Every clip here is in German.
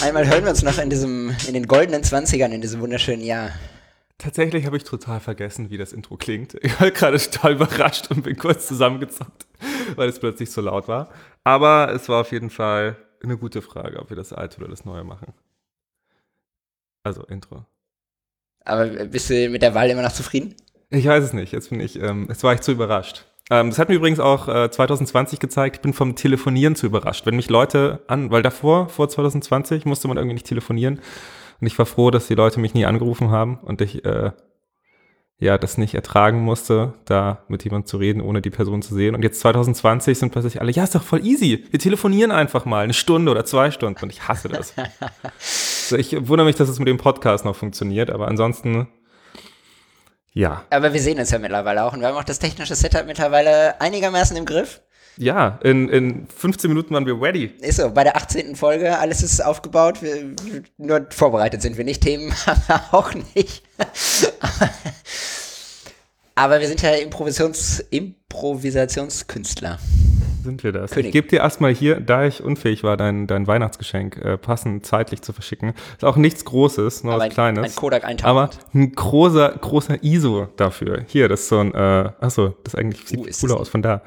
Einmal hören wir uns noch in diesem, in den goldenen Zwanzigern, in diesem wunderschönen Jahr. Tatsächlich habe ich total vergessen, wie das Intro klingt. Ich war gerade total überrascht und bin kurz zusammengezuckt, weil es plötzlich so laut war. Aber es war auf jeden Fall eine gute Frage, ob wir das alte oder das neue machen. Also Intro. Aber bist du mit der Wahl immer noch zufrieden? Ich weiß es nicht. Jetzt bin ich, ähm, jetzt war ich zu überrascht. Ähm, das hat mir übrigens auch äh, 2020 gezeigt. Ich bin vom Telefonieren zu überrascht. Wenn mich Leute an, weil davor, vor 2020, musste man irgendwie nicht telefonieren. Und ich war froh, dass die Leute mich nie angerufen haben und ich äh, ja das nicht ertragen musste, da mit jemandem zu reden, ohne die Person zu sehen. Und jetzt 2020 sind plötzlich alle, ja, ist doch voll easy. Wir telefonieren einfach mal eine Stunde oder zwei Stunden. Und ich hasse das. also ich wundere mich, dass es mit dem Podcast noch funktioniert, aber ansonsten ja. Aber wir sehen uns ja mittlerweile auch und wir haben auch das technische Setup mittlerweile einigermaßen im Griff. Ja, in, in 15 Minuten waren wir ready. Ist so, bei der 18. Folge, alles ist aufgebaut, wir, nur vorbereitet sind wir nicht, Themen haben wir auch nicht. Aber wir sind ja Improvisations Improvisationskünstler. Sind wir das? König. Ich gebe dir erstmal hier, da ich unfähig war, dein, dein Weihnachtsgeschenk äh, passend zeitlich zu verschicken. Ist auch nichts Großes, nur Aber was ein, Kleines. Ein Kodak 1000. Aber ein großer, großer ISO dafür. Hier, das ist so ein, äh, achso, das eigentlich sieht uh, cooler aus von da.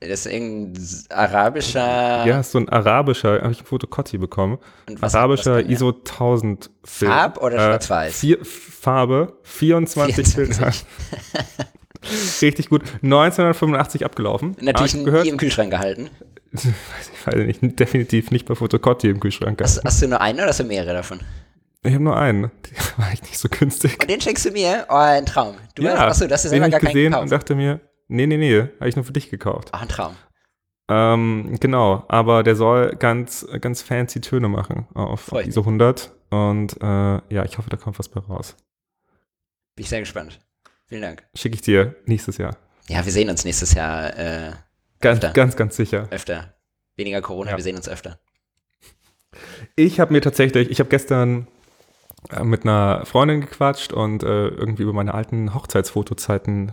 Das ist irgendein arabischer. Ja, ist so ein arabischer, habe ich ein Fotokotti bekommen. Was, arabischer was ISO 1000 Film. Farb oder äh, schwarz-weiß? Farbe, 24, 24. Bilder. Richtig gut. 1985 abgelaufen. Natürlich nie im Kühlschrank gehalten. ich weiß nicht, definitiv nicht bei Fotokotti im Kühlschrank gehalten. Hast, hast, du nur einen oder hast du mehrere davon? Ich habe nur einen. Der war echt nicht so günstig. Und den schenkst du mir? Oh, ein Traum. Du ja, hast, achso, das ist immer gar gesehen und dachte mir, Nee, nee, nee, habe ich nur für dich gekauft. Ach, ein Traum. Ähm, genau, aber der soll ganz, ganz fancy Töne machen auf Freut diese 100. Und äh, ja, ich hoffe, da kommt was bei raus. Bin ich sehr gespannt. Vielen Dank. Schicke ich dir nächstes Jahr. Ja, wir sehen uns nächstes Jahr. Äh, ganz, öfter. ganz, ganz sicher. Öfter. Weniger Corona, ja. wir sehen uns öfter. Ich habe mir tatsächlich, ich habe gestern äh, mit einer Freundin gequatscht und äh, irgendwie über meine alten Hochzeitsfotozeiten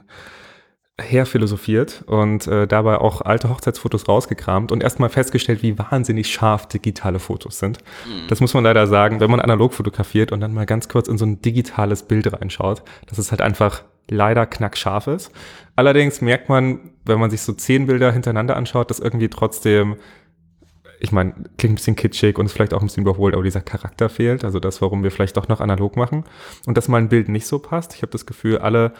herphilosophiert und äh, dabei auch alte Hochzeitsfotos rausgekramt und erstmal festgestellt, wie wahnsinnig scharf digitale Fotos sind. Mhm. Das muss man leider sagen, wenn man analog fotografiert und dann mal ganz kurz in so ein digitales Bild reinschaut, dass es halt einfach leider knackscharf ist. Allerdings merkt man, wenn man sich so zehn Bilder hintereinander anschaut, dass irgendwie trotzdem ich meine, klingt ein bisschen kitschig und ist vielleicht auch ein bisschen überholt, aber dieser Charakter fehlt. Also das, warum wir vielleicht doch noch analog machen. Und dass mal ein Bild nicht so passt. Ich habe das Gefühl, alle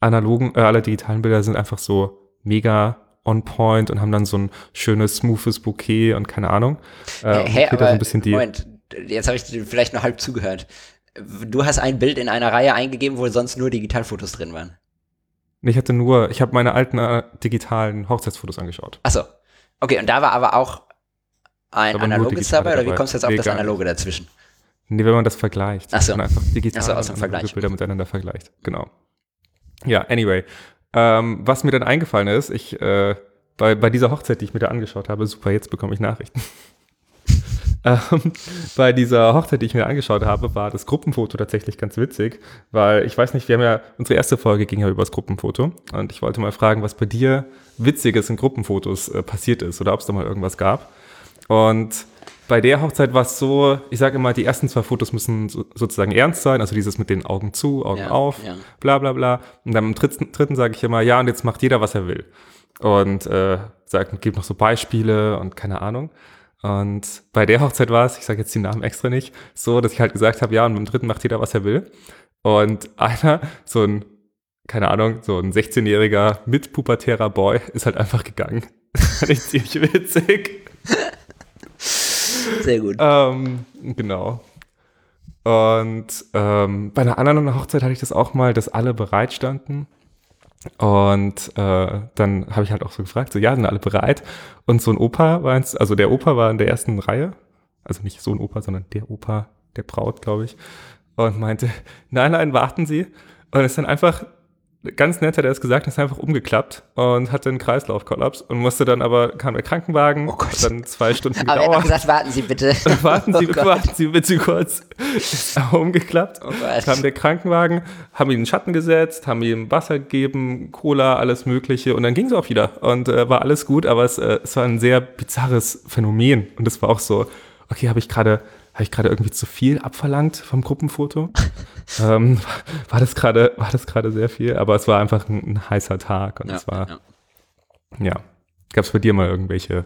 analogen, äh, alle digitalen Bilder sind einfach so mega on point und haben dann so ein schönes, smoothes Bouquet und keine Ahnung. Äh, hey, aber, so ein bisschen die Moment, jetzt habe ich vielleicht noch halb zugehört. Du hast ein Bild in einer Reihe eingegeben, wo sonst nur Digitalfotos drin waren. Ich hatte nur, ich habe meine alten äh, digitalen Hochzeitsfotos angeschaut. Achso. Okay, und da war aber auch ein analoges dabei, oder wie kommst du jetzt auf das Analoge dazwischen? Nee, wenn man das vergleicht. Achso. Wenn man einfach digital so, Vergleich. Bilder miteinander vergleicht. Genau. Ja, anyway. Ähm, was mir dann eingefallen ist, ich, äh, bei, bei dieser Hochzeit, die ich mir da angeschaut habe, super, jetzt bekomme ich Nachrichten. Ähm, bei dieser Hochzeit, die ich mir angeschaut habe, war das Gruppenfoto tatsächlich ganz witzig, weil ich weiß nicht, wir haben ja, unsere erste Folge ging ja über das Gruppenfoto und ich wollte mal fragen, was bei dir Witziges in Gruppenfotos äh, passiert ist oder ob es da mal irgendwas gab. Und bei der Hochzeit war es so, ich sage immer, die ersten zwei Fotos müssen so, sozusagen ernst sein, also dieses mit den Augen zu, Augen ja, auf, ja. bla bla bla. Und dann im dritten, dritten sage ich immer, ja, und jetzt macht jeder, was er will. Und äh, sagt, gibt noch so Beispiele und keine Ahnung. Und bei der Hochzeit war es, ich sage jetzt die Namen extra nicht, so, dass ich halt gesagt habe, ja, und beim dritten macht jeder, was er will. Und einer, so ein, keine Ahnung, so ein 16-jähriger mitpubertärer Boy ist halt einfach gegangen. Das fand ich ziemlich witzig. Sehr gut. Ähm, genau. Und ähm, bei einer anderen Hochzeit hatte ich das auch mal, dass alle bereit standen. Und äh, dann habe ich halt auch so gefragt, so ja, sind alle bereit? Und so ein Opa war eins, also der Opa war in der ersten Reihe, also nicht so ein Opa, sondern der Opa der Braut, glaube ich, und meinte, nein, nein, warten Sie. Und ist dann einfach ganz nett hat er es gesagt, ist einfach umgeklappt und hatte einen Kreislaufkollaps und musste dann aber, kam der Krankenwagen, oh hat dann zwei Stunden gedauert. Aber er hat gesagt, warten Sie bitte. warten Sie, oh warten Sie bitte kurz. Ist umgeklappt, oh kam der Krankenwagen, haben ihn in den Schatten gesetzt, haben ihm Wasser gegeben, Cola, alles mögliche und dann ging es auch wieder. Und äh, war alles gut, aber es, äh, es war ein sehr bizarres Phänomen. Und es war auch so, okay, habe ich gerade habe ich gerade irgendwie zu viel abverlangt vom Gruppenfoto? ähm, war das gerade war das gerade sehr viel, aber es war einfach ein, ein heißer Tag und ja, es war ja. ja. Gab es bei dir mal irgendwelche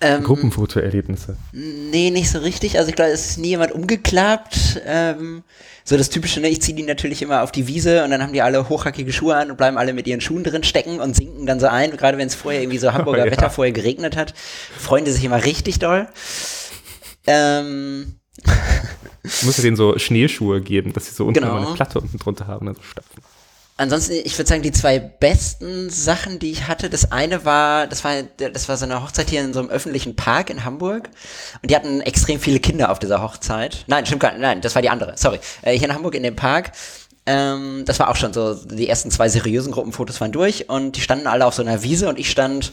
ähm, Gruppenfotoerlebnisse? Nee, nicht so richtig. Also ich glaube, es ist nie jemand umgeklappt. Ähm, so das Typische, ne? ich ziehe die natürlich immer auf die Wiese und dann haben die alle hochhackige Schuhe an und bleiben alle mit ihren Schuhen drin stecken und sinken dann so ein. Gerade wenn es vorher irgendwie so Hamburger oh, ja. Wetter vorher geregnet hat, freuen die sich immer richtig doll. Ähm. Muss ja denen so Schneeschuhe geben, dass sie so unten genau. eine Platte unten drunter haben und so stapfen ansonsten, ich würde sagen, die zwei besten Sachen, die ich hatte, das eine war, das war, das war so eine Hochzeit hier in so einem öffentlichen Park in Hamburg. Und die hatten extrem viele Kinder auf dieser Hochzeit. Nein, stimmt gar nicht, nein, das war die andere, sorry. Äh, hier in Hamburg in dem Park. Ähm, das war auch schon so, die ersten zwei seriösen Gruppenfotos waren durch und die standen alle auf so einer Wiese und ich stand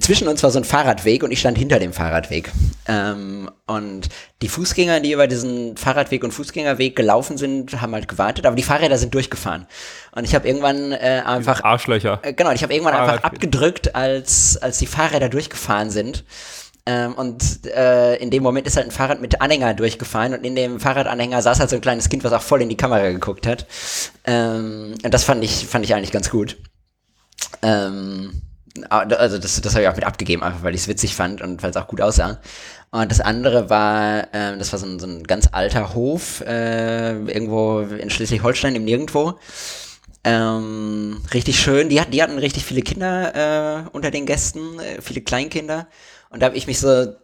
zwischen uns war so ein Fahrradweg und ich stand hinter dem Fahrradweg. Ähm, und die Fußgänger, die über diesen Fahrradweg und Fußgängerweg gelaufen sind, haben halt gewartet, aber die Fahrräder sind durchgefahren. Und ich habe irgendwann äh, einfach Arschlöcher. Äh, genau, ich habe irgendwann einfach abgedrückt, als als die Fahrräder durchgefahren sind. Ähm, und äh, in dem Moment ist halt ein Fahrrad mit Anhänger durchgefahren und in dem Fahrradanhänger saß halt so ein kleines Kind, was auch voll in die Kamera geguckt hat. Ähm, und das fand ich, fand ich eigentlich ganz gut. Ähm, also das, das habe ich auch mit abgegeben, einfach weil ich es witzig fand und weil es auch gut aussah. Und das andere war, äh, das war so ein, so ein ganz alter Hof, äh, irgendwo in Schleswig-Holstein im Nirgendwo. Ähm, richtig schön. Die, die hatten richtig viele Kinder äh, unter den Gästen, äh, viele Kleinkinder. Und da habe ich mich so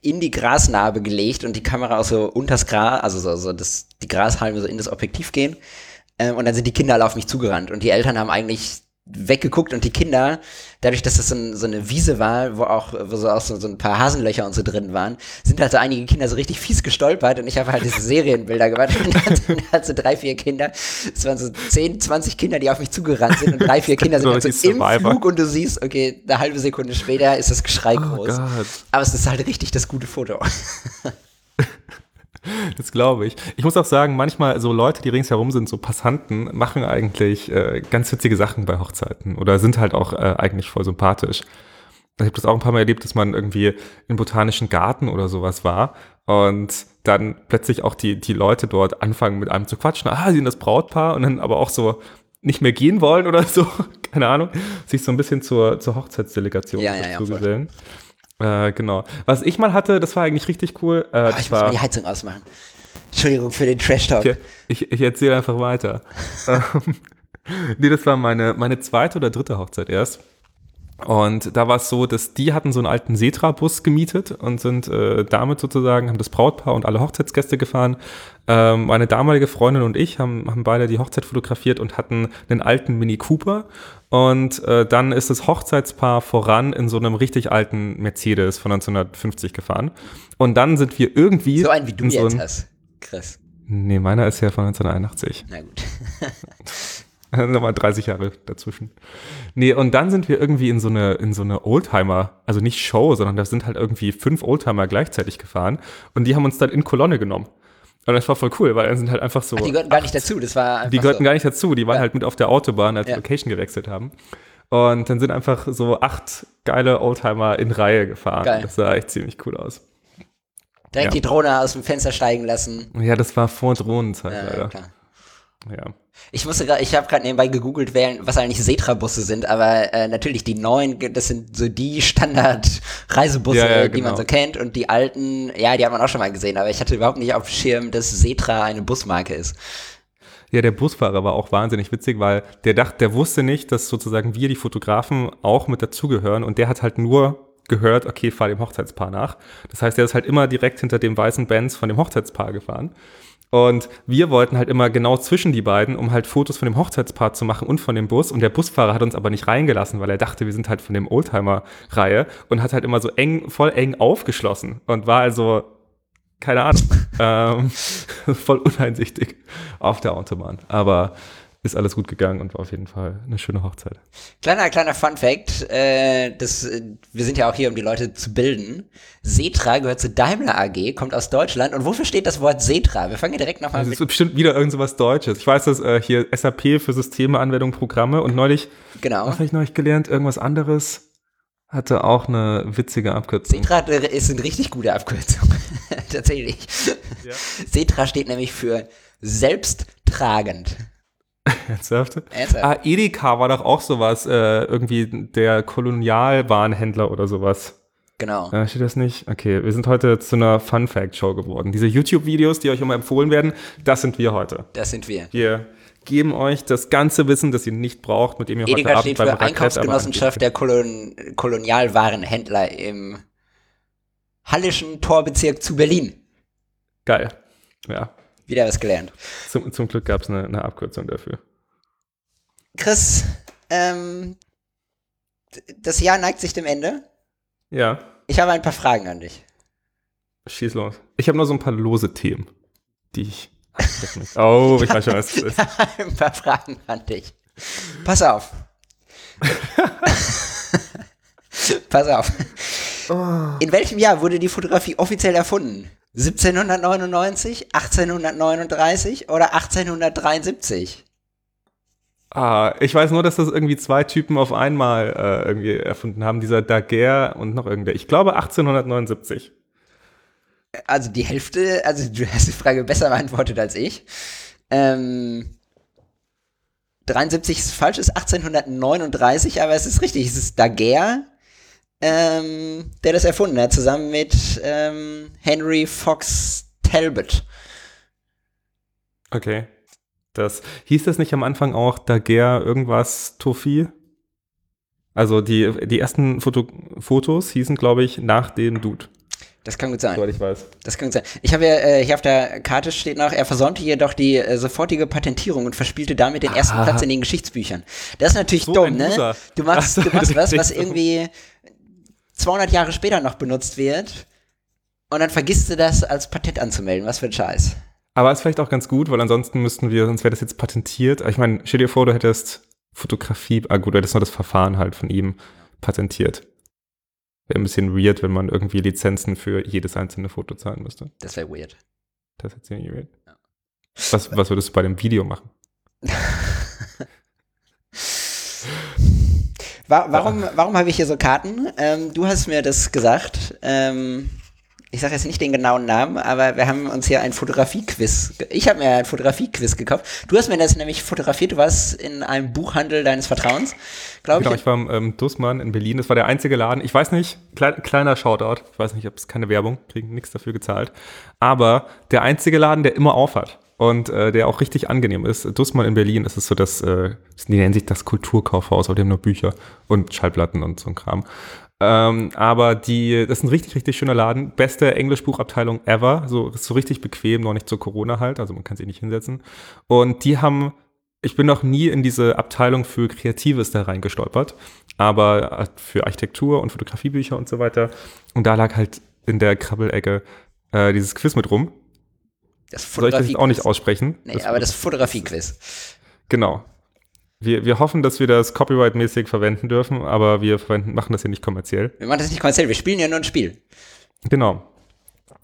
in die Grasnarbe gelegt und die Kamera auch so unters Gras, also so, so das, die Grashalme so in das Objektiv gehen. Ähm, und dann sind die Kinder alle auf mich zugerannt. Und die Eltern haben eigentlich weggeguckt und die Kinder, dadurch, dass das so, ein, so eine Wiese war, wo auch, wo so auch so, so, ein paar Hasenlöcher und so drin waren, sind halt so einige Kinder so richtig fies gestolpert und ich habe halt diese Serienbilder gemacht und dann sind halt so drei, vier Kinder, es waren so zehn, zwanzig Kinder, die auf mich zugerannt sind und drei, vier Kinder sind halt so im Flug und du siehst, okay, eine halbe Sekunde später ist das Geschrei oh groß. Gott. Aber es ist halt richtig das gute Foto. Das glaube ich. Ich muss auch sagen, manchmal so Leute, die ringsherum sind, so Passanten, machen eigentlich äh, ganz witzige Sachen bei Hochzeiten oder sind halt auch äh, eigentlich voll sympathisch. Ich habe das auch ein paar Mal erlebt, dass man irgendwie im botanischen Garten oder sowas war und dann plötzlich auch die, die Leute dort anfangen mit einem zu quatschen. Ah, sie sind das Brautpaar und dann aber auch so nicht mehr gehen wollen oder so, keine Ahnung, sich so ein bisschen zur, zur Hochzeitsdelegation ja, ja, ja. Äh, genau. Was ich mal hatte, das war eigentlich richtig cool. Äh, oh, ich muss mal die Heizung ausmachen. Entschuldigung für den Trash-Talk. Ich, ich, ich erzähle einfach weiter. Ähm, nee, das war meine, meine zweite oder dritte Hochzeit erst. Und da war es so, dass die hatten so einen alten Setra-Bus gemietet und sind äh, damit sozusagen, haben das Brautpaar und alle Hochzeitsgäste gefahren. Ähm, meine damalige Freundin und ich haben, haben beide die Hochzeit fotografiert und hatten einen alten Mini Cooper. Und äh, dann ist das Hochzeitspaar voran in so einem richtig alten Mercedes von 1950 gefahren. Und dann sind wir irgendwie. So ein wie du jetzt so hast. Chris. Nee, meiner ist ja von 1981. Na gut. Nochmal 30 Jahre dazwischen. Nee, und dann sind wir irgendwie in so eine, in so eine Oldtimer, also nicht Show, sondern da sind halt irgendwie fünf Oldtimer gleichzeitig gefahren und die haben uns dann in Kolonne genommen. Und das war voll cool, weil dann sind halt einfach so. Ach, die gehörten gar nicht dazu, das war. Die gehörten so. gar nicht dazu, die waren ja. halt mit auf der Autobahn, als ja. Location gewechselt haben. Und dann sind einfach so acht geile Oldtimer in Reihe gefahren. Geil. Das sah echt ziemlich cool aus. Direkt ja. die Drohne aus dem Fenster steigen lassen. Ja, das war vor Drohnenzeit, ja, leider. Klar. Ja. Ich musste gerade, ich habe gerade nebenbei gegoogelt, was eigentlich Setra-Busse sind, aber äh, natürlich die neuen, das sind so die Standard-Reisebusse, ja, ja, genau. die man genau. so kennt und die alten, ja, die hat man auch schon mal gesehen, aber ich hatte überhaupt nicht auf dem Schirm, dass Setra eine Busmarke ist. Ja, der Busfahrer war auch wahnsinnig witzig, weil der dachte, der wusste nicht, dass sozusagen wir, die Fotografen, auch mit dazugehören und der hat halt nur gehört, okay, fahr dem Hochzeitspaar nach. Das heißt, er ist halt immer direkt hinter dem weißen Benz von dem Hochzeitspaar gefahren. Und wir wollten halt immer genau zwischen die beiden, um halt Fotos von dem Hochzeitspaar zu machen und von dem Bus. Und der Busfahrer hat uns aber nicht reingelassen, weil er dachte, wir sind halt von dem Oldtimer-Reihe und hat halt immer so eng, voll eng aufgeschlossen und war also, keine Ahnung, ähm, voll uneinsichtig auf der Autobahn. Aber ist alles gut gegangen und war auf jeden Fall eine schöne Hochzeit. Kleiner, kleiner Fun Fact, äh, das, äh, wir sind ja auch hier, um die Leute zu bilden. Setra gehört zu Daimler AG, kommt aus Deutschland. Und wofür steht das Wort Setra? Wir fangen direkt nochmal mit. Das ist bestimmt wieder irgend so was Deutsches. Ich weiß, dass äh, hier SAP für Systeme, Anwendungen, Programme und neulich, genau. was habe ich neulich gelernt? Irgendwas anderes. hatte auch eine witzige Abkürzung. Setra ist eine richtig gute Abkürzung. Tatsächlich. Ja. Setra steht nämlich für selbsttragend. Ernsthaft? Ah, Edeka war doch auch sowas, äh, irgendwie der Kolonialwarenhändler oder sowas. Genau. Äh, steht das nicht? Okay, wir sind heute zu einer Fun Fact Show geworden. Diese YouTube-Videos, die euch immer empfohlen werden, das sind wir heute. Das sind wir. Wir geben euch das ganze Wissen, das ihr nicht braucht, mit dem ihr Edeka heute Abend steht für Einkaufsgenossenschaft der Kolon Kolonialwarenhändler im Hallischen Torbezirk zu Berlin. Geil. Ja. Wieder was gelernt. Zum, zum Glück gab es eine, eine, Abkürzung dafür. Chris, ähm, das Jahr neigt sich dem Ende. Ja. Ich habe ein paar Fragen an dich. Schieß los. Ich habe nur so ein paar lose Themen, die ich. Oh, ich weiß schon, was es ist. ein paar Fragen an dich. Pass auf. Pass auf. Oh. In welchem Jahr wurde die Fotografie offiziell erfunden? 1799, 1839 oder 1873? Ah, ich weiß nur, dass das irgendwie zwei Typen auf einmal äh, irgendwie erfunden haben, dieser Daguerre und noch irgendwer. Ich glaube 1879. Also die Hälfte, also du hast die Frage besser beantwortet als ich. Ähm, 73 ist falsch, ist 1839, aber es ist richtig, es ist Daguerre ähm, der das erfunden hat, zusammen mit ähm, Henry Fox Talbot. Okay. Das hieß das nicht am Anfang auch Daguerre irgendwas Tofi? Also die, die ersten Foto, Fotos hießen, glaube ich, nach dem Dude. Das kann gut sein. Soweit ich weiß. Das kann gut sein. Ich habe ja, äh, hier auf der Karte steht noch, er versäumte jedoch die äh, sofortige Patentierung und verspielte damit den ersten ah. Platz in den Geschichtsbüchern. Das ist natürlich so dumm, ne? Du machst, so, du machst was, was irgendwie 200 Jahre später noch benutzt wird und dann vergisst du das als Patent anzumelden. Was für ein Scheiß. Aber ist vielleicht auch ganz gut, weil ansonsten müssten wir, sonst wäre das jetzt patentiert. Ich meine, stell dir vor, du hättest Fotografie, ah gut, du hättest nur das Verfahren halt von ihm patentiert. Wäre ein bisschen weird, wenn man irgendwie Lizenzen für jedes einzelne Foto zahlen müsste. Das wäre weird. Das wäre ziemlich weird. Ja. Was, was würdest du bei dem Video machen? warum warum habe ich hier so Karten? Ähm, du hast mir das gesagt. Ähm, ich sage jetzt nicht den genauen Namen, aber wir haben uns hier ein Fotografie-Quiz. Ich habe mir ein Fotografie-Quiz gekauft. Du hast mir das nämlich fotografiert. Du warst in einem Buchhandel deines Vertrauens, glaube genau, ich. Genau, ich war im ähm, Dussmann in Berlin. Das war der einzige Laden. Ich weiß nicht, klein, kleiner Shoutout. Ich weiß nicht, ob es keine Werbung, kriegen nichts dafür gezahlt. Aber der einzige Laden, der immer auf hat und äh, der auch richtig angenehm ist. Dussmann in Berlin ist es so, dass, äh, die nennen sich das Kulturkaufhaus, aber die haben nur Bücher und Schallplatten und so ein Kram. Ähm, aber die, das ist ein richtig, richtig schöner Laden. Beste Englischbuchabteilung ever. So, so richtig bequem, noch nicht zur Corona halt. Also man kann sich nicht hinsetzen. Und die haben, ich bin noch nie in diese Abteilung für Kreatives da reingestolpert. Aber äh, für Architektur und Fotografiebücher und so weiter. Und da lag halt in der Krabbelecke äh, dieses Quiz mit rum. Das Soll ich das jetzt auch nicht aussprechen? Nee, das aber das Fotografie-Quiz. Genau. Wir, wir hoffen, dass wir das copyright-mäßig verwenden dürfen, aber wir machen das hier nicht kommerziell. Wir machen das nicht kommerziell, wir spielen ja nur ein Spiel. Genau.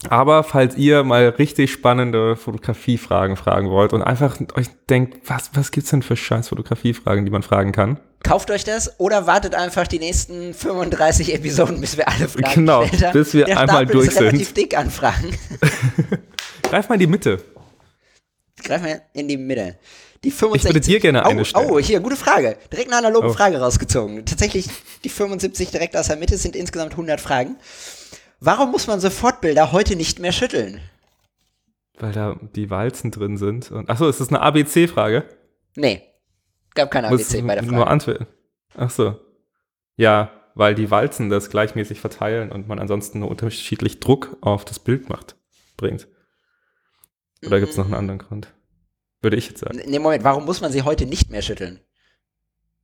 Aber falls ihr mal richtig spannende Fotografiefragen fragen wollt und einfach euch denkt, was, was gibt's denn für scheiß Fotografiefragen, die man fragen kann? Kauft euch das oder wartet einfach die nächsten 35 Episoden, bis wir alle Fragen Genau, bis wir Der einmal Stapel durch ist sind. relativ dick an Fragen. Greif mal in die Mitte. Greif mal in die Mitte. Die 65. Ich würde dir gerne eine oh, stellen. Oh, hier, gute Frage. Direkt eine analoge oh. Frage rausgezogen. Tatsächlich, die 75 direkt aus der Mitte sind insgesamt 100 Fragen. Warum muss man Sofortbilder heute nicht mehr schütteln? Weil da die Walzen drin sind. achso, ist das eine ABC-Frage? Nee. Gab keine ABC bei der Frage. Nur Antworten. Achso. Ja, weil die Walzen das gleichmäßig verteilen und man ansonsten nur unterschiedlich Druck auf das Bild macht, bringt. Oder mhm. gibt es noch einen anderen Grund? Würde ich jetzt sagen. Nee, Moment, warum muss man sie heute nicht mehr schütteln?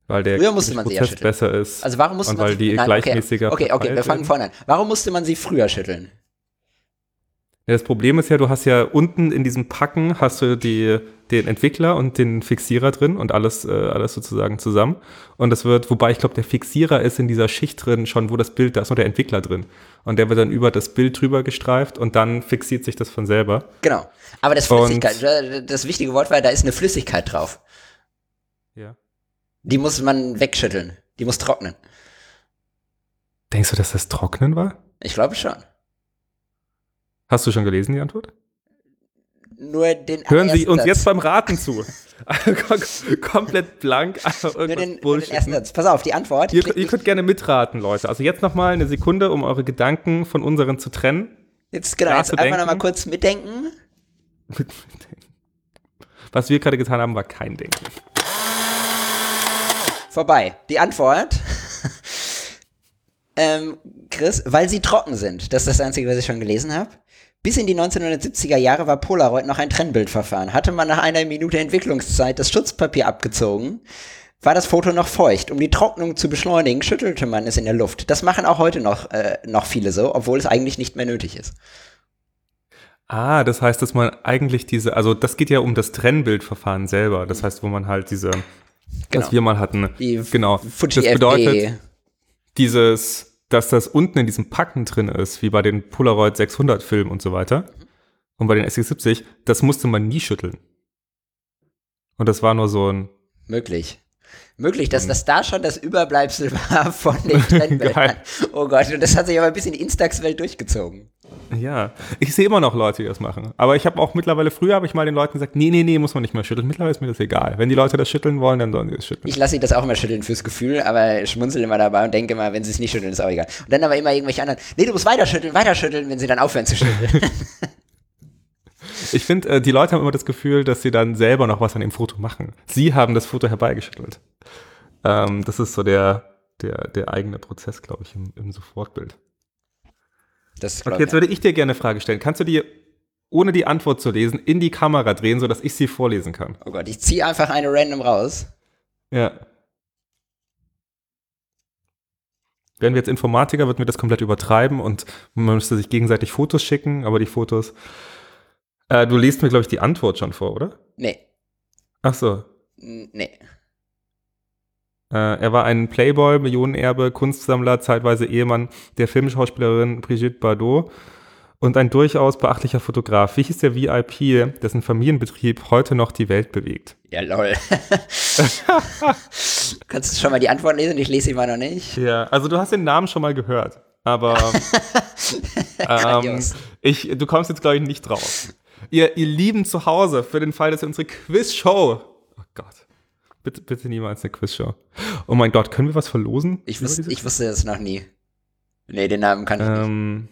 Weil der früher musste man sie ja schütteln. besser ist. Also warum musste und weil die nein, gleichmäßiger Okay, okay, okay wir fangen vorne an. Warum musste man sie früher schütteln? Ja, das Problem ist ja, du hast ja unten in diesem Packen hast du die, den Entwickler und den Fixierer drin und alles, äh, alles sozusagen zusammen. Und das wird, wobei ich glaube, der Fixierer ist in dieser Schicht drin, schon wo das Bild, da ist nur der Entwickler drin. Und der wird dann über das Bild drüber gestreift und dann fixiert sich das von selber. Genau. Aber das Flüssigkeit, und, das wichtige Wort war, da ist eine Flüssigkeit drauf. Ja. Die muss man wegschütteln. Die muss trocknen. Denkst du, dass das Trocknen war? Ich glaube schon. Hast du schon gelesen, die Antwort? Nur den Hören Sie uns Satz. jetzt beim Raten zu. Komplett blank, Nur den, nur den ersten Satz. Pass auf, die Antwort. Ihr, ihr könnt gerne mitraten, Leute. Also jetzt nochmal eine Sekunde, um eure Gedanken von unseren zu trennen. jetzt genau, jetzt einfach nochmal kurz mitdenken. Was wir gerade getan haben, war kein Denken. Vorbei. Die Antwort. ähm, Chris, weil sie trocken sind. Das ist das Einzige, was ich schon gelesen habe. Bis in die 1970er Jahre war Polaroid noch ein Trennbildverfahren. Hatte man nach einer Minute Entwicklungszeit das Schutzpapier abgezogen, war das Foto noch feucht. Um die Trocknung zu beschleunigen, schüttelte man es in der Luft. Das machen auch heute noch, äh, noch viele so, obwohl es eigentlich nicht mehr nötig ist. Ah, das heißt, dass man eigentlich diese, also das geht ja um das Trennbildverfahren selber. Das heißt, wo man halt diese, Genau. was wir mal hatten. Die genau. Fuji das bedeutet, dieses, dass das unten in diesem Packen drin ist, wie bei den Polaroid 600 Filmen und so weiter. Und bei den SX70, das musste man nie schütteln. Und das war nur so ein, Möglich. Möglich, Mhm. dass das da schon das Überbleibsel war von den Trennbildern. Geil. oh Gott, und das hat sich aber bis in die Instax-Welt durchgezogen. Ja. Ich sehe immer noch Leute, die das machen. Aber ich habe auch mittlerweile, früher habe ich mal den Leuten gesagt, nee, nee, nee, muss man nicht mehr schütteln. Mittlerweile ist mir das egal. Wenn die Leute das schütteln wollen, dann sollen sie es schütteln. Ich lasse sie das auch immer schütteln fürs Gefühl, aber schmunzel immer dabei und denke immer, wenn sie es nicht schütteln, ist auch egal. Und dann aber immer irgendwelche anderen, nee, du musst weiter schütteln, weiter schütteln, wenn sie dann aufhören zu schütteln. Ich finde, äh, die Leute haben immer das Gefühl, dass sie dann selber noch was an dem Foto machen. Sie haben das Foto herbeigeschüttelt. Ähm, das ist so der, der, der eigene Prozess, glaube ich, im, im Sofortbild. Das Okay, jetzt würde ich dir gerne eine Frage stellen. Kannst du die, ohne die Antwort zu lesen, in die Kamera drehen, sodass ich sie vorlesen kann? Oh Gott, ich ziehe einfach eine random raus. Ja. Wären wir jetzt Informatiker, würden wir das komplett übertreiben und man müsste sich gegenseitig Fotos schicken, aber die Fotos. Äh, du liest mir, glaube ich, die Antwort schon vor, oder? Nee, Ach so. Nee. Äh, er war ein Playboy, Millionenerbe, Kunstsammler, zeitweise Ehemann der Filmschauspielerin Brigitte Bardot und ein durchaus beachtlicher Fotograf. Wie hieß der VIP, dessen Familienbetrieb heute noch die Welt bewegt? Ja, lol. Kannst du schon mal die Antwort lesen? Ich lese sie mal noch nicht. Ja, also du hast den Namen schon mal gehört, aber ähm, ich, du kommst jetzt, glaube ich, nicht drauf. Ihr, ihr Lieben zu Hause, für den Fall, dass ihr unsere Quizshow, bitte, bitte niemals eine Quizshow. Oh mein Gott, können wir was verlosen? Ich, diese ich wusste das noch nie. Nee, den Namen kann ich nicht. Ähm,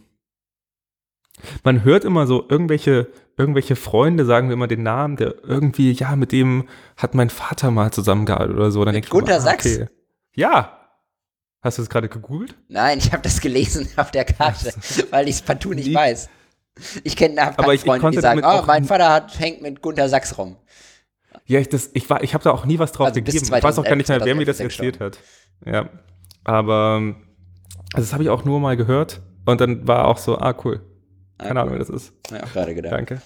man hört immer so, irgendwelche, irgendwelche Freunde sagen mir immer den Namen, der irgendwie, ja, mit dem hat mein Vater mal zusammengearbeitet oder so. Dann Mit Gunter ah, Sachs? okay. Ja. Hast du das gerade gegoogelt? Nein, ich habe das gelesen auf der Karte, weil ich es partout nicht Nie- weiß. Ich kenne Freunde, die sagen, oh, auch mein Vater hat, hängt mit Gunter Sachs rum. Ja, ich, das, ich, war- ich habe da auch nie was drauf Also gegeben. Ich weiß auch gar nicht mehr, wer mir das 2011, erzählt hat. Ja. Aber also das habe ich auch nur mal gehört. Und dann war auch so, ah, cool. Keine Ah, Ahnung, wer das ist. Ja, auch gerade gedacht. Danke.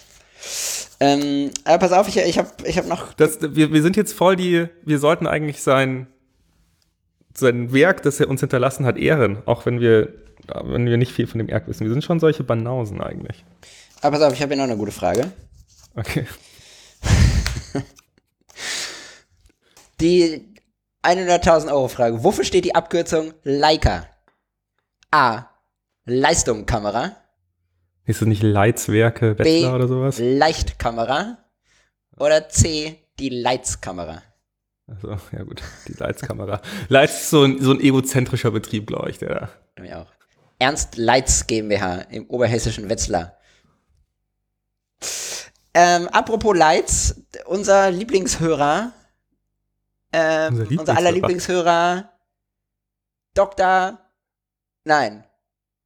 Ähm, aber pass auf, ich, ich habe ich hab noch. Das, wir, wir sind jetzt voll die, wir sollten eigentlich sein, sein Werk, das er uns hinterlassen hat, ehren, auch wenn wir, wenn wir nicht viel von dem Werk wissen. Wir sind schon solche Banausen eigentlich. Aber pass auf, ich habe hier noch eine gute Frage. Okay. Die 100.000 Euro Frage. Wofür steht die Abkürzung Leica? A. Leistungskamera. Ist das nicht Leitzwerke, B. Wetzlar oder sowas? Leichtkamera. Oder C. Die Leitskamera. Also, ja gut, die Leitzkamera. Leitz ist so ein, so ein egozentrischer Betrieb, glaube ich, der Bei mir auch. Ernst Leitz GmbH im oberhessischen Wetzlar. Ähm, apropos Leitz, unser Lieblingshörer, ähm, Unser unser, aller Lieblingshörer, Dr. Nein,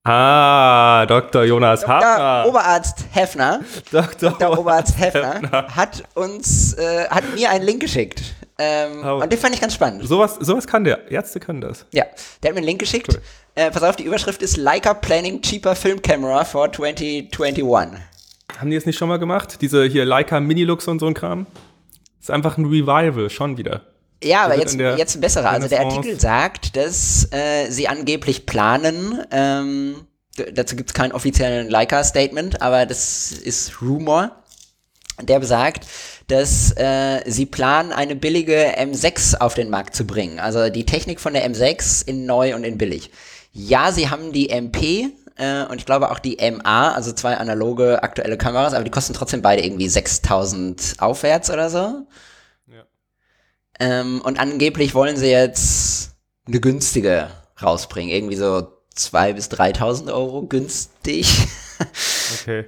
Ah, Dr. Jonas Dr. Hafner. Oberarzt Hefner, Dr. Dr. Oberarzt Hefner, Hefner. hat uns, äh, hat mir einen Link geschickt. Ähm, Oh. Und den fand ich ganz spannend. Sowas, sowas kann der. Ärzte können das. Ja, der hat mir einen Link geschickt. Cool. Äh, pass auf, die Überschrift ist Leica Planning Cheaper Film Camera for 2021. Haben die es nicht schon mal gemacht? Diese hier Leica Minilux und so ein Kram? Ist einfach ein Revival, schon wieder. Ja, aber jetzt, jetzt ein besserer. Also der Artikel sagt, dass äh, sie angeblich planen, ähm, dazu gibt es keinen offiziellen Leica-Statement, aber das ist Rumor, der besagt, dass äh, sie planen, eine billige M6 auf den Markt zu bringen. Also die Technik von der M6 in neu und in billig. Ja, sie haben die MP äh, und ich glaube auch die MA, also zwei analoge aktuelle Kameras, aber die kosten trotzdem beide irgendwie 6000 aufwärts oder so. Ähm, und angeblich wollen sie jetzt eine günstige rausbringen, irgendwie so 2.000 bis 3.000 Euro günstig. okay.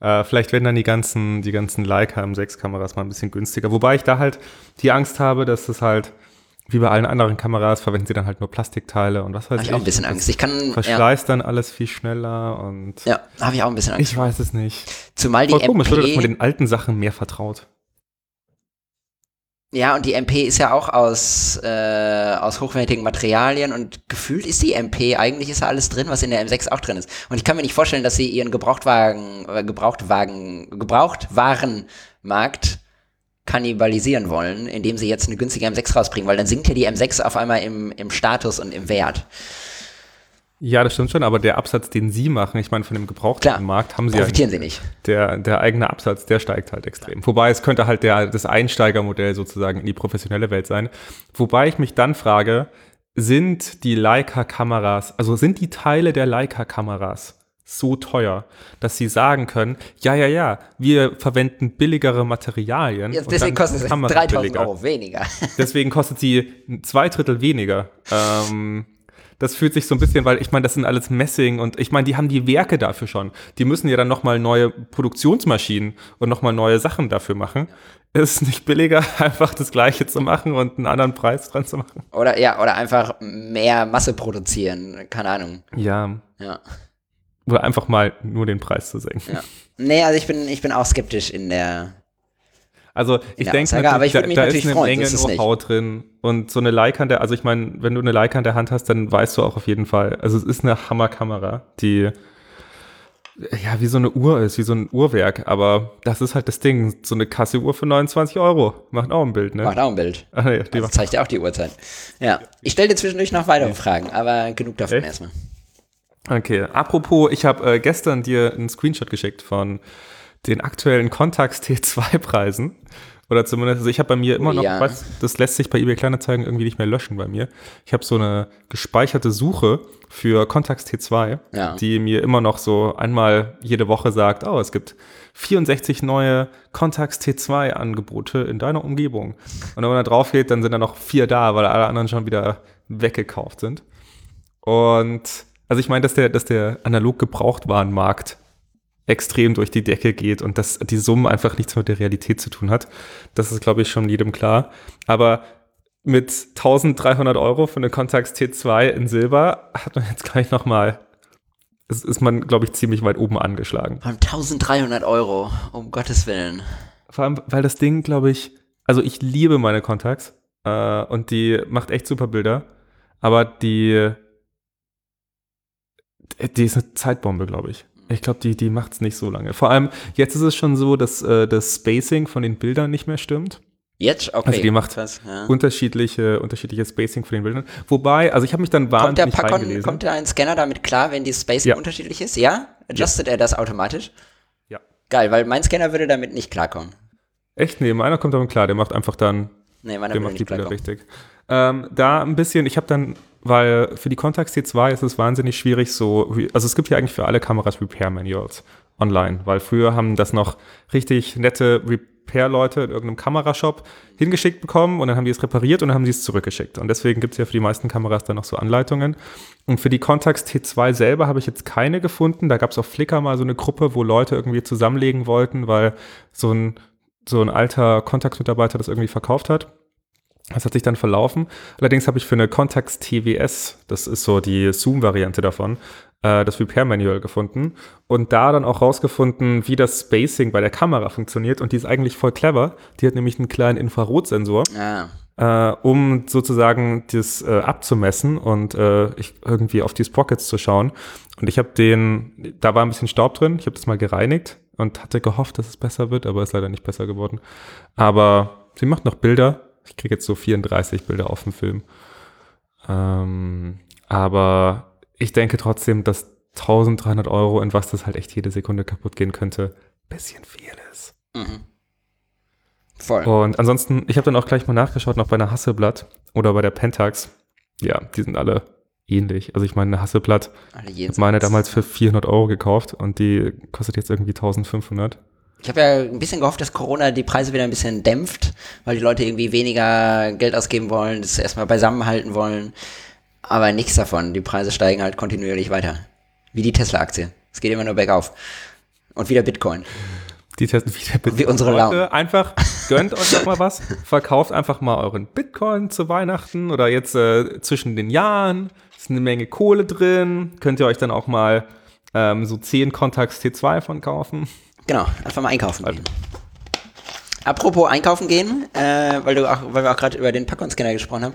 Äh, vielleicht werden dann die ganzen, die ganzen Leica M6-Kameras mal ein bisschen günstiger. Wobei ich da halt die Angst habe, dass es halt wie bei allen anderen Kameras verwenden sie dann halt nur Plastikteile und was weiß hab ich. ich auch ein bisschen Angst. Ich kann verschleißt ja. dann alles viel schneller und ja, habe ich auch ein bisschen Angst. Ich weiß es nicht. Zumal die Voll MP komisch, dass man den alten Sachen mehr vertraut. Ja, und die MP ist ja auch aus, äh, aus hochwertigen Materialien und gefühlt ist die MP, eigentlich ist ja alles drin, was in der M6 auch drin ist. Und ich kann mir nicht vorstellen, dass sie ihren Gebrauchtwagen, äh, Gebrauchtwagen, Gebrauchtwarenmarkt kannibalisieren wollen, indem sie jetzt eine günstige M6 rausbringen, weil dann sinkt ja die M6 auf einmal im, im Status und im Wert. Ja, das stimmt schon, aber der Absatz, den Sie machen, ich meine, von dem gebrauchten Markt haben Sie profitieren ja, Sie nicht. Der, der eigene Absatz, der steigt halt extrem. Wobei es könnte halt der, das Einsteigermodell sozusagen in die professionelle Welt sein. Wobei ich mich dann frage, sind die Leica-Kameras, also sind die Teile der Leica-Kameras so teuer, dass sie sagen können, ja, ja, ja, wir verwenden billigere Materialien. Ja, deswegen kostet es 3000 Euro weniger. deswegen kostet sie zwei Drittel weniger. Ähm, das fühlt sich so ein bisschen, weil ich meine, das sind alles Messing und ich meine, die haben die Werke dafür schon. Die müssen ja dann nochmal neue Produktionsmaschinen und nochmal neue Sachen dafür machen. Ist es nicht billiger, einfach das Gleiche zu machen und einen anderen Preis dran zu machen? Oder ja, oder einfach mehr Masse produzieren, keine Ahnung. Ja. Ja. Oder einfach mal nur den Preis zu senken. Ja. Nee, also ich bin, ich bin auch skeptisch in der, also ich denke, da, da ist eine freuen, Menge Know-how drin und so eine Leica, der, also ich meine, wenn du eine Leica in der Hand hast, dann weißt du auch auf jeden Fall, also es ist eine Hammerkamera, die ja wie so eine Uhr ist, wie so ein Uhrwerk, aber das ist halt das Ding, so eine Kasseuhr für 29 Euro macht auch ein Bild, ne? Macht auch ein Bild. Ah, ja, die also zeigt ja auch die Uhrzeit. Ja, ich stelle dir zwischendurch noch weitere Fragen, aber genug davon Echt? erstmal. Okay, apropos, ich habe äh, gestern dir einen Screenshot geschickt von den aktuellen Contax T2-Preisen. Oder zumindest, also ich habe bei mir immer noch, ja. weiß, das lässt sich bei eBay Kleinanzeigen irgendwie nicht mehr löschen bei mir. Ich habe so eine gespeicherte Suche für Contax T2, ja. die mir immer noch so einmal jede Woche sagt, oh, es gibt 64 neue Contax T2 Angebote in deiner Umgebung. Und wenn man da drauf geht, dann sind da noch vier da, weil alle anderen schon wieder weggekauft sind. Und also ich meine, dass der, dass der analog Gebrauchtwarenmarkt extrem durch die Decke geht und dass die Summe einfach nichts mit der Realität zu tun hat. Das ist, glaube ich, schon jedem klar. Aber mit 1300 Euro für eine Contax T2 in Silber hat man jetzt gleich nochmal, ist, ist man, glaube ich, ziemlich weit oben angeschlagen. Vor allem 1300 Euro, um Gottes Willen. Vor allem, weil das Ding, glaube ich, also ich liebe meine Contax äh, und die macht echt super Bilder, aber die, die ist eine Zeitbombe, glaube ich. Ich glaube, die, die macht es nicht so lange. Vor allem, jetzt ist es schon so, dass äh, das Spacing von den Bildern nicht mehr stimmt. Jetzt? Okay. Also die macht Was, ja. unterschiedliche, unterschiedliche Spacing von den Bildern. Wobei, also ich habe mich dann wahnsinnig kommt der reingelesen. Kommt der ein Scanner damit klar, wenn die Spacing ja. unterschiedlich ist? Ja? Adjustet ja. er das automatisch? Ja. Geil, weil mein Scanner würde damit nicht klarkommen. Echt? Nee, meiner kommt damit klar. Der macht einfach dann, nee, meiner der macht die Bilder richtig. Ähm, da ein bisschen, ich habe dann weil für die Contax T2 ist es wahnsinnig schwierig, so, also es gibt ja eigentlich für alle Kameras Repair Manuals online, weil früher haben das noch richtig nette Repair-Leute in irgendeinem Kamerashop hingeschickt bekommen und dann haben die es repariert und dann haben sie es zurückgeschickt. Und deswegen gibt es ja für die meisten Kameras dann noch so Anleitungen. Und für die Contax T2 selber habe ich jetzt keine gefunden. Da gab es auf Flickr mal so eine Gruppe, wo Leute irgendwie zusammenlegen wollten, weil so ein, so ein alter Contax-Mitarbeiter das irgendwie verkauft hat. Das hat sich dann verlaufen. Allerdings habe ich für eine Contax TWS, das ist so die Zoom-Variante davon, äh, das Repair-Manual gefunden und da dann auch rausgefunden, wie das Spacing bei der Kamera funktioniert. Und die ist eigentlich voll clever. Die hat nämlich einen kleinen Infrarotsensor. Ah. Äh, um sozusagen das äh, abzumessen und äh, ich, irgendwie auf die Sprockets zu schauen. Und ich habe den, da war ein bisschen Staub drin, ich habe das mal gereinigt und hatte gehofft, dass es besser wird, aber ist leider nicht besser geworden. Aber sie macht noch Bilder, ich kriege jetzt so 34 Bilder auf dem Film. Ähm, aber ich denke trotzdem, dass 1300 Euro, in was das halt echt jede Sekunde kaputt gehen könnte, bisschen viel ist. Mhm. Voll. Und ansonsten, ich habe dann auch gleich mal nachgeschaut, noch bei einer Hasselblatt oder bei der Pentax. Ja, die sind alle ähnlich. Also ich meine, eine Hasselblatt, ich habe meine damals für 400 Euro gekauft und die kostet jetzt irgendwie 1500. Ich habe ja ein bisschen gehofft, dass Corona die Preise wieder ein bisschen dämpft, weil die Leute irgendwie weniger Geld ausgeben wollen, das erstmal beisammenhalten wollen. Aber nichts davon. Die Preise steigen halt kontinuierlich weiter. Wie die Tesla-Aktie. Es geht immer nur bergauf. Und wieder Bitcoin. Die testen wieder Wie unsere Launen. Einfach gönnt euch doch mal was. Verkauft einfach mal euren Bitcoin zu Weihnachten oder jetzt äh, zwischen den Jahren. Ist eine Menge Kohle drin. Könnt ihr euch dann auch mal ähm, so 10 Contacts T2 von kaufen. Genau, einfach mal einkaufen gehen. Apropos einkaufen gehen, äh, weil, du auch, weil wir auch gerade über den Packungscanner gesprochen haben.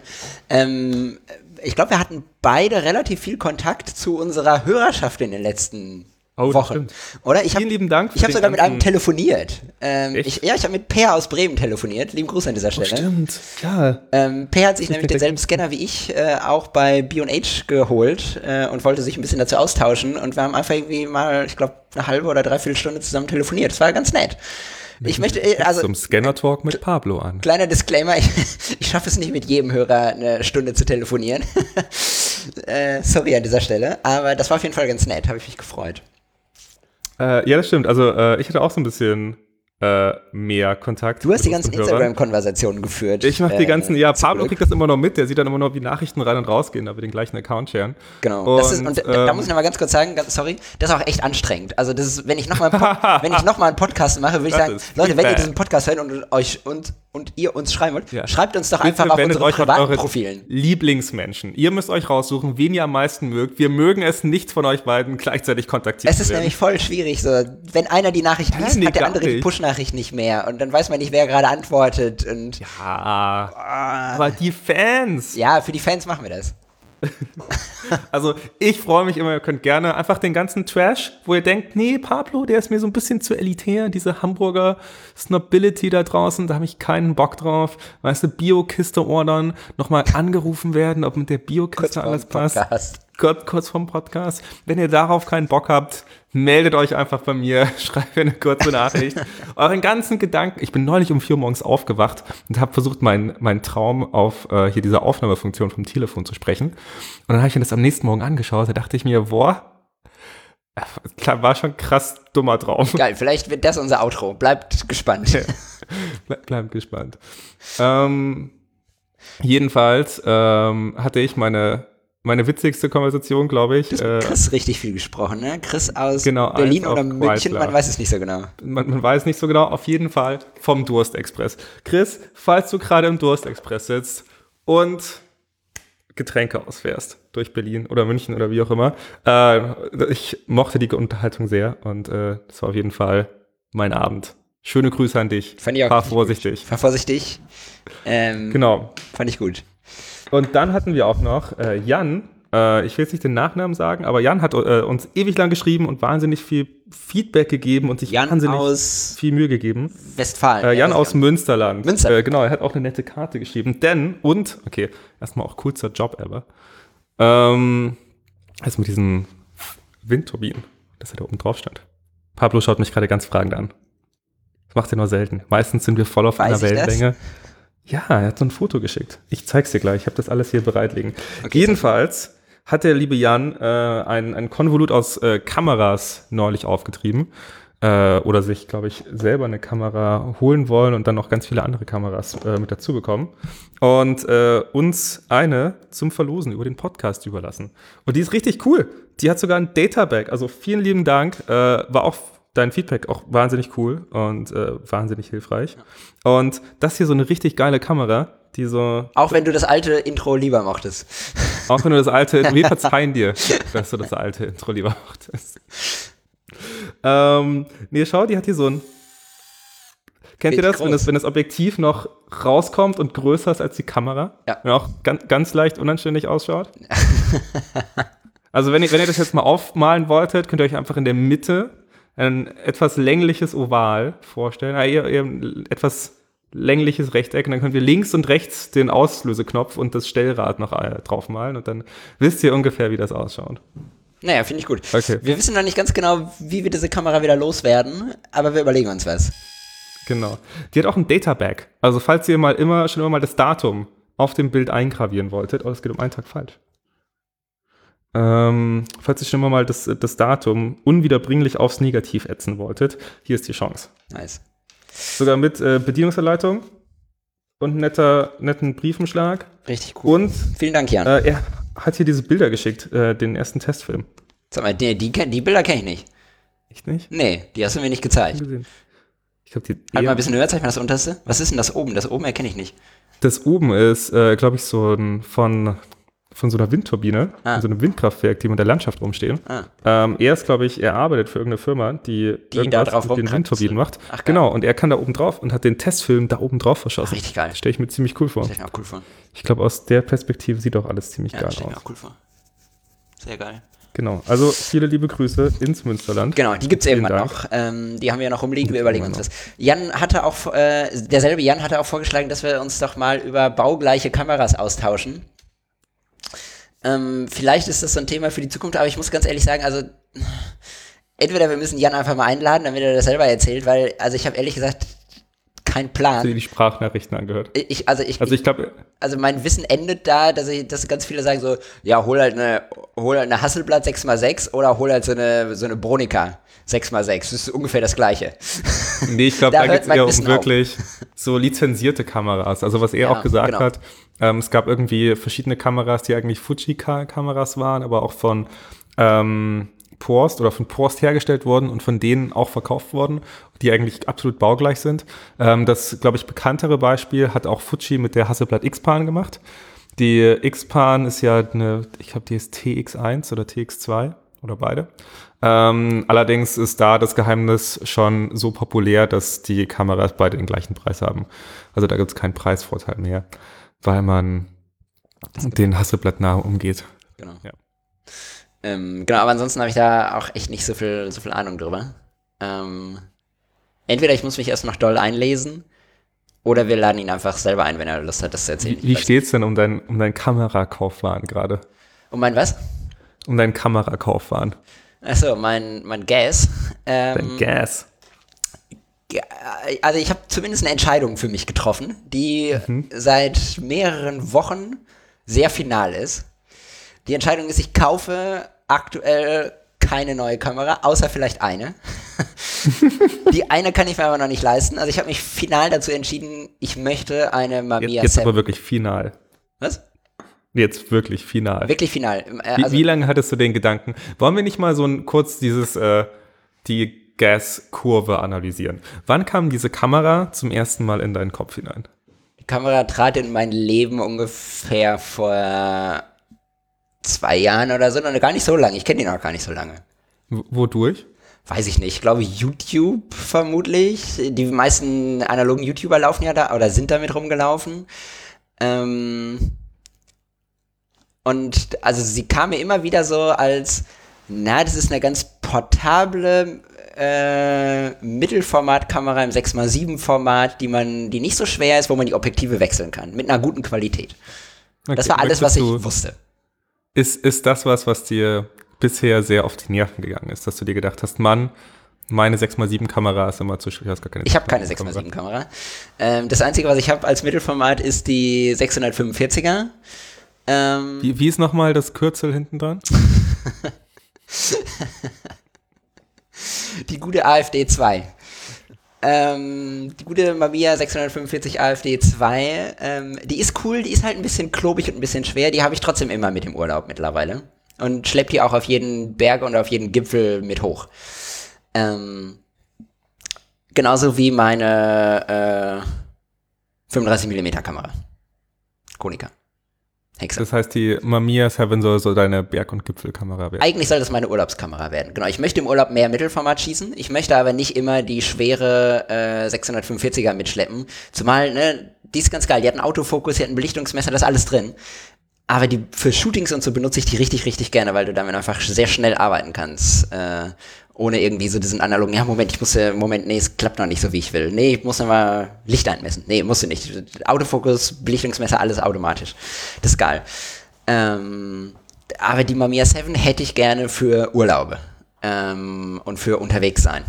Ähm, ich glaube, wir hatten beide relativ viel Kontakt zu unserer Hörerschaft in den letzten Oh, das Wochen. stimmt. Oder? Ich hab, Vielen lieben Dank Ich habe sogar mit einem telefoniert. Ähm, ich, ja, ich habe mit Per aus Bremen telefoniert. Lieben Gruß an dieser Stelle. Stimmt, ja. Ähm, Per hat sich nämlich mit denselben Scanner wie ich äh, auch bei B&H geholt äh, und wollte sich ein bisschen dazu austauschen und wir haben einfach irgendwie mal, ich glaube, eine halbe oder dreiviertel Stunde zusammen telefoniert. Das war ganz nett. Ich möchte, äh, also Zum Scanner-Talk mit Pablo an. kleiner Disclaimer, ich, ich schaffe es nicht mit jedem Hörer eine Stunde zu telefonieren. äh, sorry an dieser Stelle, aber das war auf jeden Fall ganz nett, habe ich mich gefreut. Äh, ja, das stimmt. Also äh, ich hatte auch so ein bisschen äh, mehr Kontakt. Du hast die ganzen. Instagram-Konversationen geführt. Ich mache die äh, ganzen, ja, Pablo Glück. kriegt das immer noch mit, der sieht dann immer noch, wie Nachrichten rein und rausgehen, da wir den gleichen Account sharen. Genau. das ist, Und, und da, ähm, muss ich noch mal ganz kurz sagen, ganz, sorry, das ist auch echt anstrengend. Also das ist, wenn ich noch mal, einen Pod- wenn ich noch mal einen Podcast mache, würde ich sagen, Leute, wenn ihr diesen Podcast hört und euch und und ihr uns schreiben wollt, Ja. schreibt uns doch Bitte einfach auf wendet unsere euch an privaten Profilen. Lieblingsmenschen. Ihr müsst euch raussuchen, wen ihr am meisten mögt. Wir mögen es nicht von euch beiden gleichzeitig kontaktiert Es ist werden. nämlich voll schwierig, so wenn einer die Nachricht Hä? liest, Nee, hat der andere die nicht. Push-Nachricht nicht mehr und dann weiß man nicht, wer gerade antwortet und Ah, aber die Fans. ja, für die Fans machen wir das. Also ich freue mich immer, ihr könnt gerne einfach den ganzen Trash, wo ihr denkt, nee, Pablo, der ist mir so ein bisschen zu elitär, diese Hamburger Snobility da draußen, da habe ich keinen Bock drauf. Weißt du, Biokiste ordern, nochmal angerufen werden, ob mit der Biokiste alles passt. Podcast. Kurz, kurz vom Podcast. Wenn ihr darauf keinen Bock habt, meldet euch einfach bei mir, schreibt mir eine kurze Nachricht. Euren ganzen Gedanken. Ich bin neulich um vier Uhr morgens aufgewacht und habe versucht, meinen meinen Traum auf äh, hier diese Aufnahmefunktion vom Telefon zu sprechen. Und dann habe ich mir das am nächsten Morgen angeschaut. Da dachte ich mir, boah, äh, war schon krass dummer Traum. Geil, vielleicht wird das unser Outro. Bleibt gespannt. Ble bleibt gespannt. Ähm, jedenfalls ähm, hatte ich meine, meine witzigste Konversation, glaube ich. Äh, Chris richtig viel gesprochen, ne? Chris aus Genau, Berlin eins oder München, man weiß es nicht so genau. man, man weiß nicht so genau, auf jeden Fall vom Durstexpress. Chris, falls du gerade im Durstexpress sitzt und Getränke ausfährst durch Berlin oder München oder wie auch immer, äh, ich mochte die Unterhaltung sehr und äh, das war auf jeden Fall mein Abend. Schöne Grüße an dich. Fand ich auch Fahr vorsichtig. Fahr vorsichtig. Ähm, Genau. Fand ich gut. Und dann hatten wir auch noch äh, Jan, äh, ich will jetzt nicht den Nachnamen sagen, aber Jan hat äh, uns ewig lang geschrieben und wahnsinnig viel Feedback gegeben und sich Jan wahnsinnig viel Mühe gegeben. Westfalen. Äh, Jan Ja, aus Münsterland. Münster. Äh, genau, er hat auch eine nette Karte geschrieben. Denn, und, okay, erstmal auch coolster Job ever. Ähm, also mit diesen Windturbinen, dass er da oben drauf stand. Pablo schaut mich gerade ganz fragend an. Das macht er nur selten. Meistens sind wir voll auf Weiß einer ich das? Ja, er hat so ein Foto geschickt. Ich zeig's dir gleich. Ich habe das alles hier bereit liegen. Okay, Jedenfalls hat der liebe Jan äh, ein, ein Konvolut aus äh, Kameras neulich aufgetrieben. Äh, oder sich, glaube ich, selber eine Kamera holen wollen und dann noch ganz viele andere Kameras äh, mit dazu bekommen. Und äh, uns eine zum Verlosen über den Podcast überlassen. Und die ist richtig cool. Die hat sogar ein Databag. Also vielen lieben Dank. Äh, war auch dein Feedback auch wahnsinnig cool und äh, wahnsinnig hilfreich. Und das hier so eine richtig geile Kamera, die so, Auch wenn du das alte Intro lieber mochtest. auch wenn du das alte, wir verzeihen dir, dass du das alte Intro lieber mochtest. Ähm, nee, schau, die hat hier so ein, kennt ihr das, wenn das, wenn das Objektiv noch rauskommt und größer ist als die Kamera? Ja. Und auch ganz, ganz leicht unanständig ausschaut? also wenn ihr, wenn ihr das jetzt mal aufmalen wolltet, könnt ihr euch einfach in der Mitte ein etwas längliches Oval vorstellen, äh, eher, eher ein etwas längliches Rechteck und dann könnt ihr links und rechts den Auslöseknopf und das Stellrad noch äh, draufmalen und dann wisst ihr ungefähr, wie das ausschaut. Naja, finde ich gut. Okay. Wir wissen noch nicht ganz genau, wie wir diese Kamera wieder loswerden, aber wir überlegen uns was. Genau. Die hat auch ein Databag. Also falls ihr mal immer, schon immer mal das Datum auf dem Bild eingravieren wolltet, oh, das geht um einen Tag falsch. Ähm, falls ihr schon mal das, das Datum unwiederbringlich aufs Negativ ätzen wolltet, hier ist die Chance. Nice. Sogar mit äh, Bedienungsanleitung und netter, netten Briefumschlag. Richtig cool. Und Vielen Dank, Jan. äh, er hat hier diese Bilder geschickt, äh, den ersten Testfilm. Sag mal, die, die, die Bilder kenne ich nicht. Echt nicht? Nee, die hast du mir nicht gezeigt. Ich glaube, die Halt mal ein bisschen höher, zeig mal das unterste. Was ist denn das oben? Das oben erkenne ich nicht. Das oben ist, äh, glaube ich, so ein von, von so einer Windturbine, Ah. so einem Windkraftwerk, die in der Landschaft rumstehen. Ah. Ähm, er ist, glaube ich, er arbeitet für irgendeine Firma, die, Die irgendwas da mit den. Windturbinen macht. Ach, genau, und er kann da oben drauf und hat den Testfilm da oben drauf verschossen. Richtig geil. Stelle ich mir ziemlich cool vor. Stell ich mir auch cool vor. Ich glaube, aus der Perspektive sieht auch alles ziemlich Ja, geil stell ich mir aus. auch cool vor. Sehr geil. Genau, also viele liebe Grüße ins Münsterland. Genau, die gibt's irgendwann Dank. noch. Ähm, die haben wir ja noch rumliegen, wir überlegen uns was. Jan hatte auch, äh, derselbe Jan hatte auch vorgeschlagen, dass wir uns doch mal über baugleiche Kameras austauschen. Ähm, vielleicht ist das so ein Thema für die Zukunft, aber ich muss ganz ehrlich sagen, also entweder wir müssen Jan einfach mal einladen, damit er das selber erzählt, weil, also ich habe ehrlich gesagt keinen Hast du Plan. die Sprachnachrichten angehört? Ich, also ich, Also ich glaube, also mein Wissen endet da, dass ich, dass ganz viele sagen so, ja, hol halt eine, hol halt eine Hasselblatt 6x6 oder hol halt so eine, so eine Bronica 6x6. Das ist ungefähr das Gleiche. Nee, ich glaube, Da da, geht es eher um wirklich so lizenzierte Kameras. Also was er Ja, auch gesagt genau. hat, ähm, es gab irgendwie verschiedene Kameras, die eigentlich Fuji-Kameras waren, aber auch von ähm, Porst oder von Porst hergestellt wurden und von denen auch verkauft wurden, die eigentlich absolut baugleich sind. Ähm, das, glaube ich, bekanntere Beispiel hat auch Fuji mit der Hasselblad X-Pan gemacht. Die X-Pan ist ja eine, ich glaube, die ist TX1 oder TX2 oder beide. Ähm, allerdings ist da das Geheimnis schon so populär, dass die Kameras beide den gleichen Preis haben. Also da gibt es keinen Preisvorteil mehr, weil man den Hasselblatt nahe umgeht. Genau. Ja. Ähm, genau, aber ansonsten habe ich da auch echt nicht so viel, so viel Ahnung drüber. Ähm, entweder ich muss mich erst noch doll einlesen, oder wir laden ihn einfach selber ein, wenn er Lust hat, das zu erzählen. Wie, wie steht's denn um dein, um dein Kamerakaufwahn gerade? Um mein was? Um deinen Kamerakaufwahn? Achso, mein, mein Gas. Dein Ähm, Gas? Ja, also ich habe zumindest eine Entscheidung für mich getroffen, die Mhm. seit mehreren Wochen sehr final ist. Die Entscheidung ist, ich kaufe aktuell keine neue Kamera, außer vielleicht eine. die eine kann ich mir aber noch nicht leisten. Also ich habe mich final dazu entschieden, ich möchte eine Jetzt, Mamiya jetzt 7. aber wirklich final. Was? Jetzt wirklich final. Wirklich final. Äh, Wie, Also, wie lange hattest du den Gedanken? Wollen wir nicht mal so ein, kurz dieses, äh, die Gaskurve analysieren? Wann kam diese Kamera zum ersten Mal in deinen Kopf hinein? die Kamera trat in mein Leben ungefähr vor zwei Jahren oder so. Noch gar nicht so lange. Ich kenne die noch gar nicht so lange. W wodurch? Weiß ich nicht. Ich glaube YouTube vermutlich. Die meisten analogen YouTuber laufen ja da oder sind damit rumgelaufen. Ähm und also sie kam mir immer wieder so als, na, das ist eine ganz portable äh, Mittelformatkamera im 6x7 Format, die man, die nicht so schwer ist, wo man die Objektive wechseln kann, mit einer guten Qualität. Das Okay, war alles, was ich wusste. Ist, ist das was, was dir bisher sehr auf die Nerven gegangen ist, dass du dir gedacht hast, Mann, meine 6x7 Kamera ist immer zu schwer. hast gar keine Ich habe keine 6x7 6x7 Kamera. Ähm, das einzige, was ich habe als Mittelformat, ist die 645er. Ähm, Wie, wie ist nochmal das Kürzel hinten dran? die gute AfD 2. Ähm, die gute Mamiya 645 AfD 2, ähm, die ist cool, die ist halt ein bisschen klobig und ein bisschen schwer, die habe ich trotzdem immer mit im Urlaub mittlerweile. Und schlepp die auch auf jeden Berg und auf jeden Gipfel mit hoch. Ähm, genauso wie meine äh, 35mm Kamera. Konica. Hexe. Das heißt, die Mamiya 7 soll so deine Berg- und Gipfelkamera werden. Eigentlich soll das meine Urlaubskamera werden. Genau, ich möchte im Urlaub mehr Mittelformat schießen. Ich möchte aber nicht immer die schwere äh, 645er mitschleppen. Zumal, ne, die ist ganz geil. Die hat einen Autofokus, die hat ein Belichtungsmesser, das ist alles drin. Aber die für Shootings und so benutze ich die richtig, richtig gerne, weil du damit einfach sehr schnell arbeiten kannst. Äh, ohne irgendwie so diesen analogen, ja, Moment, ich muss, äh, Moment, nee, es klappt noch nicht so, wie ich will. Nee, ich muss noch mal Licht einmessen. Nee, musst du nicht. Autofokus, Belichtungsmesser, alles automatisch. Das ist geil. Ähm, aber die Mamiya 7 hätte ich gerne für Urlaube ähm, und für unterwegs sein.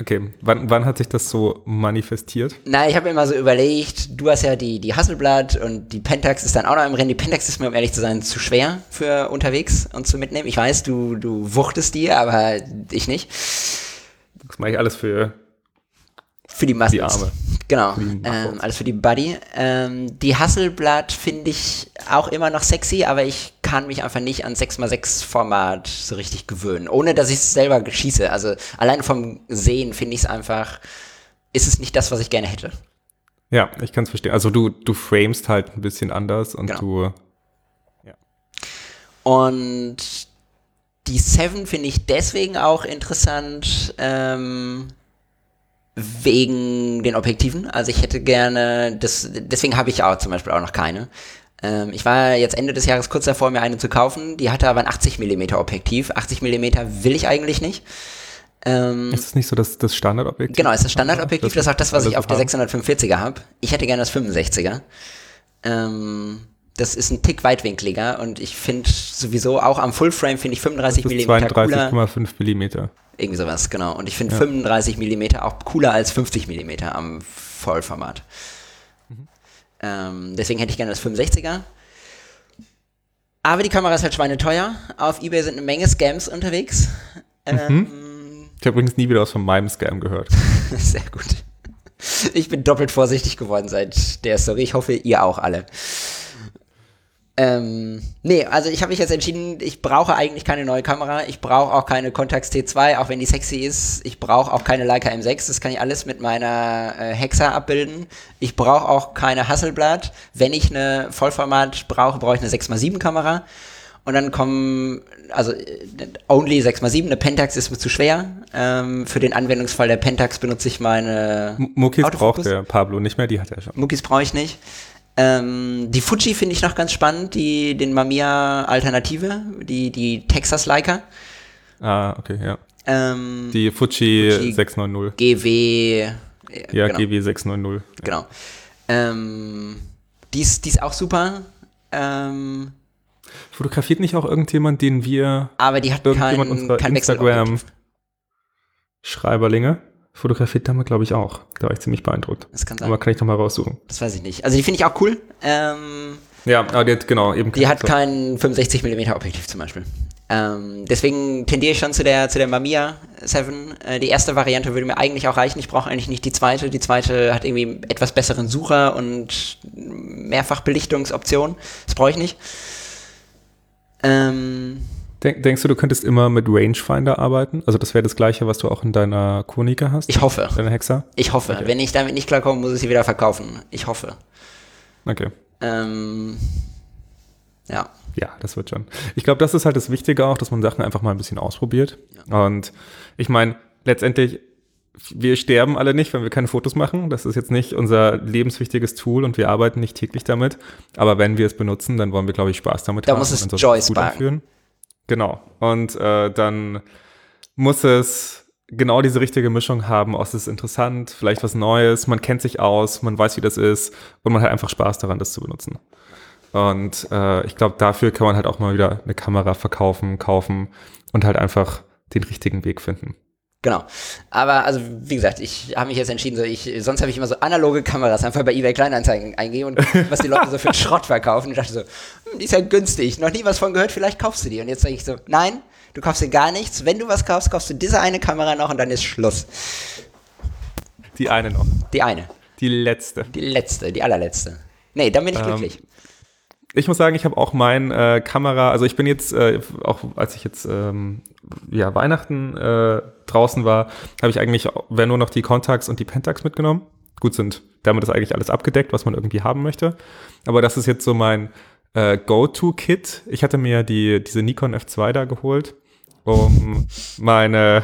Okay, wann, wann hat sich das so manifestiert? Na, ich habe mir mal so überlegt, du hast ja die, die Hasselblatt und die Pentax ist dann auch noch im Rennen. Die Pentax ist mir, um ehrlich zu sein, zu schwer für unterwegs und zu mitnehmen. Ich weiß, du, du wuchtest die, aber ich nicht. Das mache ich alles für für die Muscles. Die Arme. Genau, ähm, alles für die Body. Ähm, die Hasselblatt finde ich auch immer noch sexy, aber ich kann mich einfach nicht an 6x6 Format so richtig gewöhnen, ohne dass ich es selber schieße. Also allein vom Sehen finde ich es einfach, ist es nicht das, was ich gerne hätte. Ja, ich kann es verstehen. Also du, du framest halt ein bisschen anders und genau. du. Ja. Und die Seven finde ich deswegen auch interessant, ähm, wegen den Objektiven. Also ich hätte gerne, das, deswegen habe ich auch zum Beispiel auch noch keine. Ähm, ich war jetzt Ende des Jahres kurz davor, mir eine zu kaufen. Die hatte aber ein 80 mm Objektiv. 80 mm will ich eigentlich nicht. Ähm, ist das nicht so das, das Standardobjektiv? Genau, ist das Standardobjektiv. Das, das ist auch das, was ich auf der 645er habe. Ich hätte gerne das 65er. Ähm, das ist ein Tick weitwinkliger und ich finde sowieso auch am Fullframe finde ich 35 mm 32,5 mm. Irgendwie sowas, genau. Und ich finde ja. 35 mm auch cooler als 50 mm am Vollformat. Ähm, deswegen hätte ich gerne das 65er. Aber die Kamera ist halt schweineteuer. Auf Ebay sind eine Menge Scams unterwegs. Mhm. Ähm, ich habe übrigens nie wieder was von meinem Scam gehört. Sehr gut. Ich bin doppelt vorsichtig geworden seit der Story. Ich hoffe, ihr auch alle. Ähm, nee, also ich habe mich jetzt entschieden, ich brauche eigentlich keine neue Kamera. Ich brauche auch keine Contax T2, auch wenn die sexy ist. Ich brauche auch keine Leica M6. Das kann ich alles mit meiner äh, Hexa abbilden. Ich brauche auch keine Hasselblad. Wenn ich eine Vollformat brauche, brauche ich eine 6x7 Kamera. Und dann kommen, also äh, only 6x7, eine Pentax ist mir zu schwer. Ähm, für den Anwendungsfall der Pentax benutze ich meine. Muckis braucht der Pablo nicht mehr, die hat er schon. Muckis brauche ich nicht. Ähm, die Fuji finde ich noch ganz spannend, die, den Mamiya Alternative, die, die Texas Leica. Ah, okay, ja. Ähm, die Fuji, Fuji 690. GW. Ja, genau. GW 690. Genau. Ähm, die, ist, die ist auch super. Ähm, Fotografiert nicht auch irgendjemand, den wir. Aber die hat kein, kein Instagram Schreiberlinge? Fotografiert damit, glaube ich, auch. Da war ich ziemlich beeindruckt. Das kann sein. Aber kann ich noch mal raussuchen. Das weiß ich nicht. Also die finde ich auch cool. Ähm, ja, aber die hat, genau, eben. Die hat so. kein 65 mm Objektiv zum Beispiel. Ähm, deswegen tendiere ich schon zu der, zu der Mamiya 7. Äh, die erste Variante würde mir eigentlich auch reichen. Ich brauche eigentlich nicht die zweite. Die zweite hat irgendwie etwas besseren Sucher und Mehrfachbelichtungsoptionen. Das brauche ich nicht. Ähm, Denk, denkst du, du könntest immer mit Rangefinder arbeiten? Also das wäre das gleiche, was du auch in deiner Konica hast? Ich hoffe. Deine Hexa? Ich hoffe. Okay. Wenn ich damit nicht klarkomme, muss ich sie wieder verkaufen. Ich hoffe. Okay. Ähm, ja. Ja, das wird schon. Ich glaube, das ist halt das Wichtige auch, dass man Sachen einfach mal ein bisschen ausprobiert. Ja. Und ich meine, letztendlich, wir sterben alle nicht, wenn wir keine Fotos machen. Das ist jetzt nicht unser lebenswichtiges Tool und wir arbeiten nicht täglich damit. Aber wenn wir es benutzen, dann wollen wir, glaube ich, Spaß damit da haben. Da muss es Joy sparken. Genau. Und äh, dann muss es genau diese richtige Mischung haben. Oh, es ist interessant, vielleicht was Neues, man kennt sich aus, man weiß, wie das ist und man hat einfach Spaß daran, das zu benutzen. Und äh, ich glaube, dafür kann man halt auch mal wieder eine Kamera verkaufen, kaufen und halt einfach den richtigen Weg finden. Genau. Aber also wie gesagt, ich habe mich jetzt entschieden, so ich sonst habe ich immer so analoge Kameras einfach bei eBay Kleinanzeigen eingehen und was die Leute so für Schrott verkaufen. Und ich dachte so, hm, die ist ja günstig, noch nie was von gehört, vielleicht kaufst du die. Und jetzt sage ich so, nein, du kaufst dir gar nichts. Wenn du was kaufst, kaufst du diese eine Kamera noch und dann ist Schluss. Die eine noch. Die eine. Die letzte. Die letzte, die allerletzte. Nee, dann bin ich ähm, glücklich ich muss sagen, ich habe auch mein äh, Kamera, also ich bin jetzt, äh, auch als ich jetzt ähm, ja, Weihnachten äh, draußen war, habe ich eigentlich, wenn nur noch die Contax und die Pentax mitgenommen. Gut sind, damit ist eigentlich alles abgedeckt, was man irgendwie haben möchte. Aber das ist jetzt so mein äh, Go-To-Kit. Ich hatte mir die, diese Nikon F2 da geholt, um meine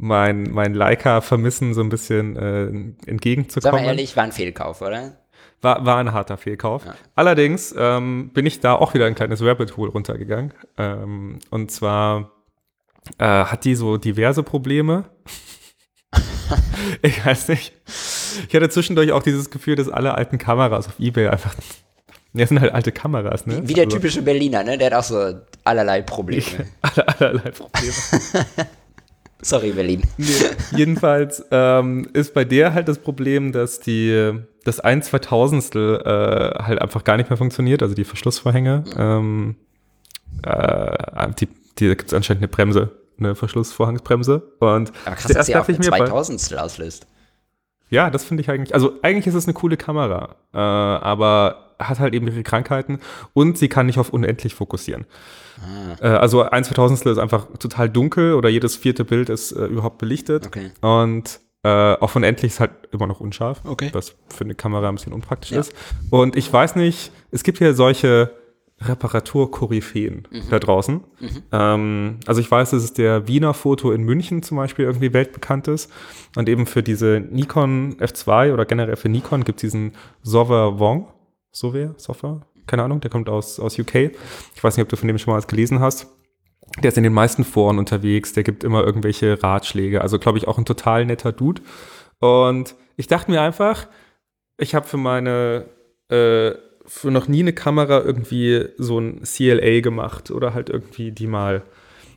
mein, mein Leica-Vermissen so ein bisschen äh, entgegenzukommen. Sag mal ehrlich, war ein Fehlkauf, oder? War, war ein harter Fehlkauf. Ja. Allerdings ähm, bin ich da auch wieder ein kleines Rabbit Hole runtergegangen. Ähm, und zwar äh, hat die so diverse Probleme. ich weiß nicht. Ich hatte zwischendurch auch dieses Gefühl, dass alle alten Kameras auf Ebay einfach. Ja, sind halt alte Kameras, ne? Wie der also, typische Berliner, ne? Der hat auch so allerlei Probleme. Alle, allerlei Probleme. Sorry, Berlin. Nee, jedenfalls ähm, ist bei der halt das Problem, dass die das ein Zweitausendstel äh, halt einfach gar nicht mehr funktioniert, also die Verschlussvorhänge. Ähm, äh, die, die, da gibt es anscheinend eine Bremse, eine Verschlussvorhangsbremse. Und Aber krass, dass sie auch ein Zweitausendstel auslöst. Ja, das finde ich eigentlich, also eigentlich ist es eine coole Kamera, äh, aber hat halt eben ihre Krankheiten und sie kann nicht auf unendlich fokussieren. Ah. Äh, also ein Zweitausendstel ist einfach total dunkel oder jedes vierte Bild ist äh, überhaupt belichtet. Okay. Und äh, auf unendlich ist halt immer noch unscharf, okay. was für eine Kamera ein bisschen unpraktisch ja. ist. Und ich weiß nicht, es gibt ja solche Reparaturkoryphäen mhm. da draußen. Mhm. Ähm, also ich weiß, dass es der Wiener Foto in München zum Beispiel irgendwie weltbekannt ist. Und eben für diese Nikon F2 oder generell für Nikon gibt es diesen Sover Wong. Sover? Sover? Keine Ahnung, der kommt aus, aus UK. Ich weiß nicht, ob du von dem schon mal was gelesen hast. Der ist in den meisten Foren unterwegs, der gibt immer irgendwelche Ratschläge. Also, glaube ich, auch ein total netter Dude. Und ich dachte mir einfach, ich habe für meine äh, für noch nie eine Kamera irgendwie so ein CLA gemacht oder halt irgendwie die mal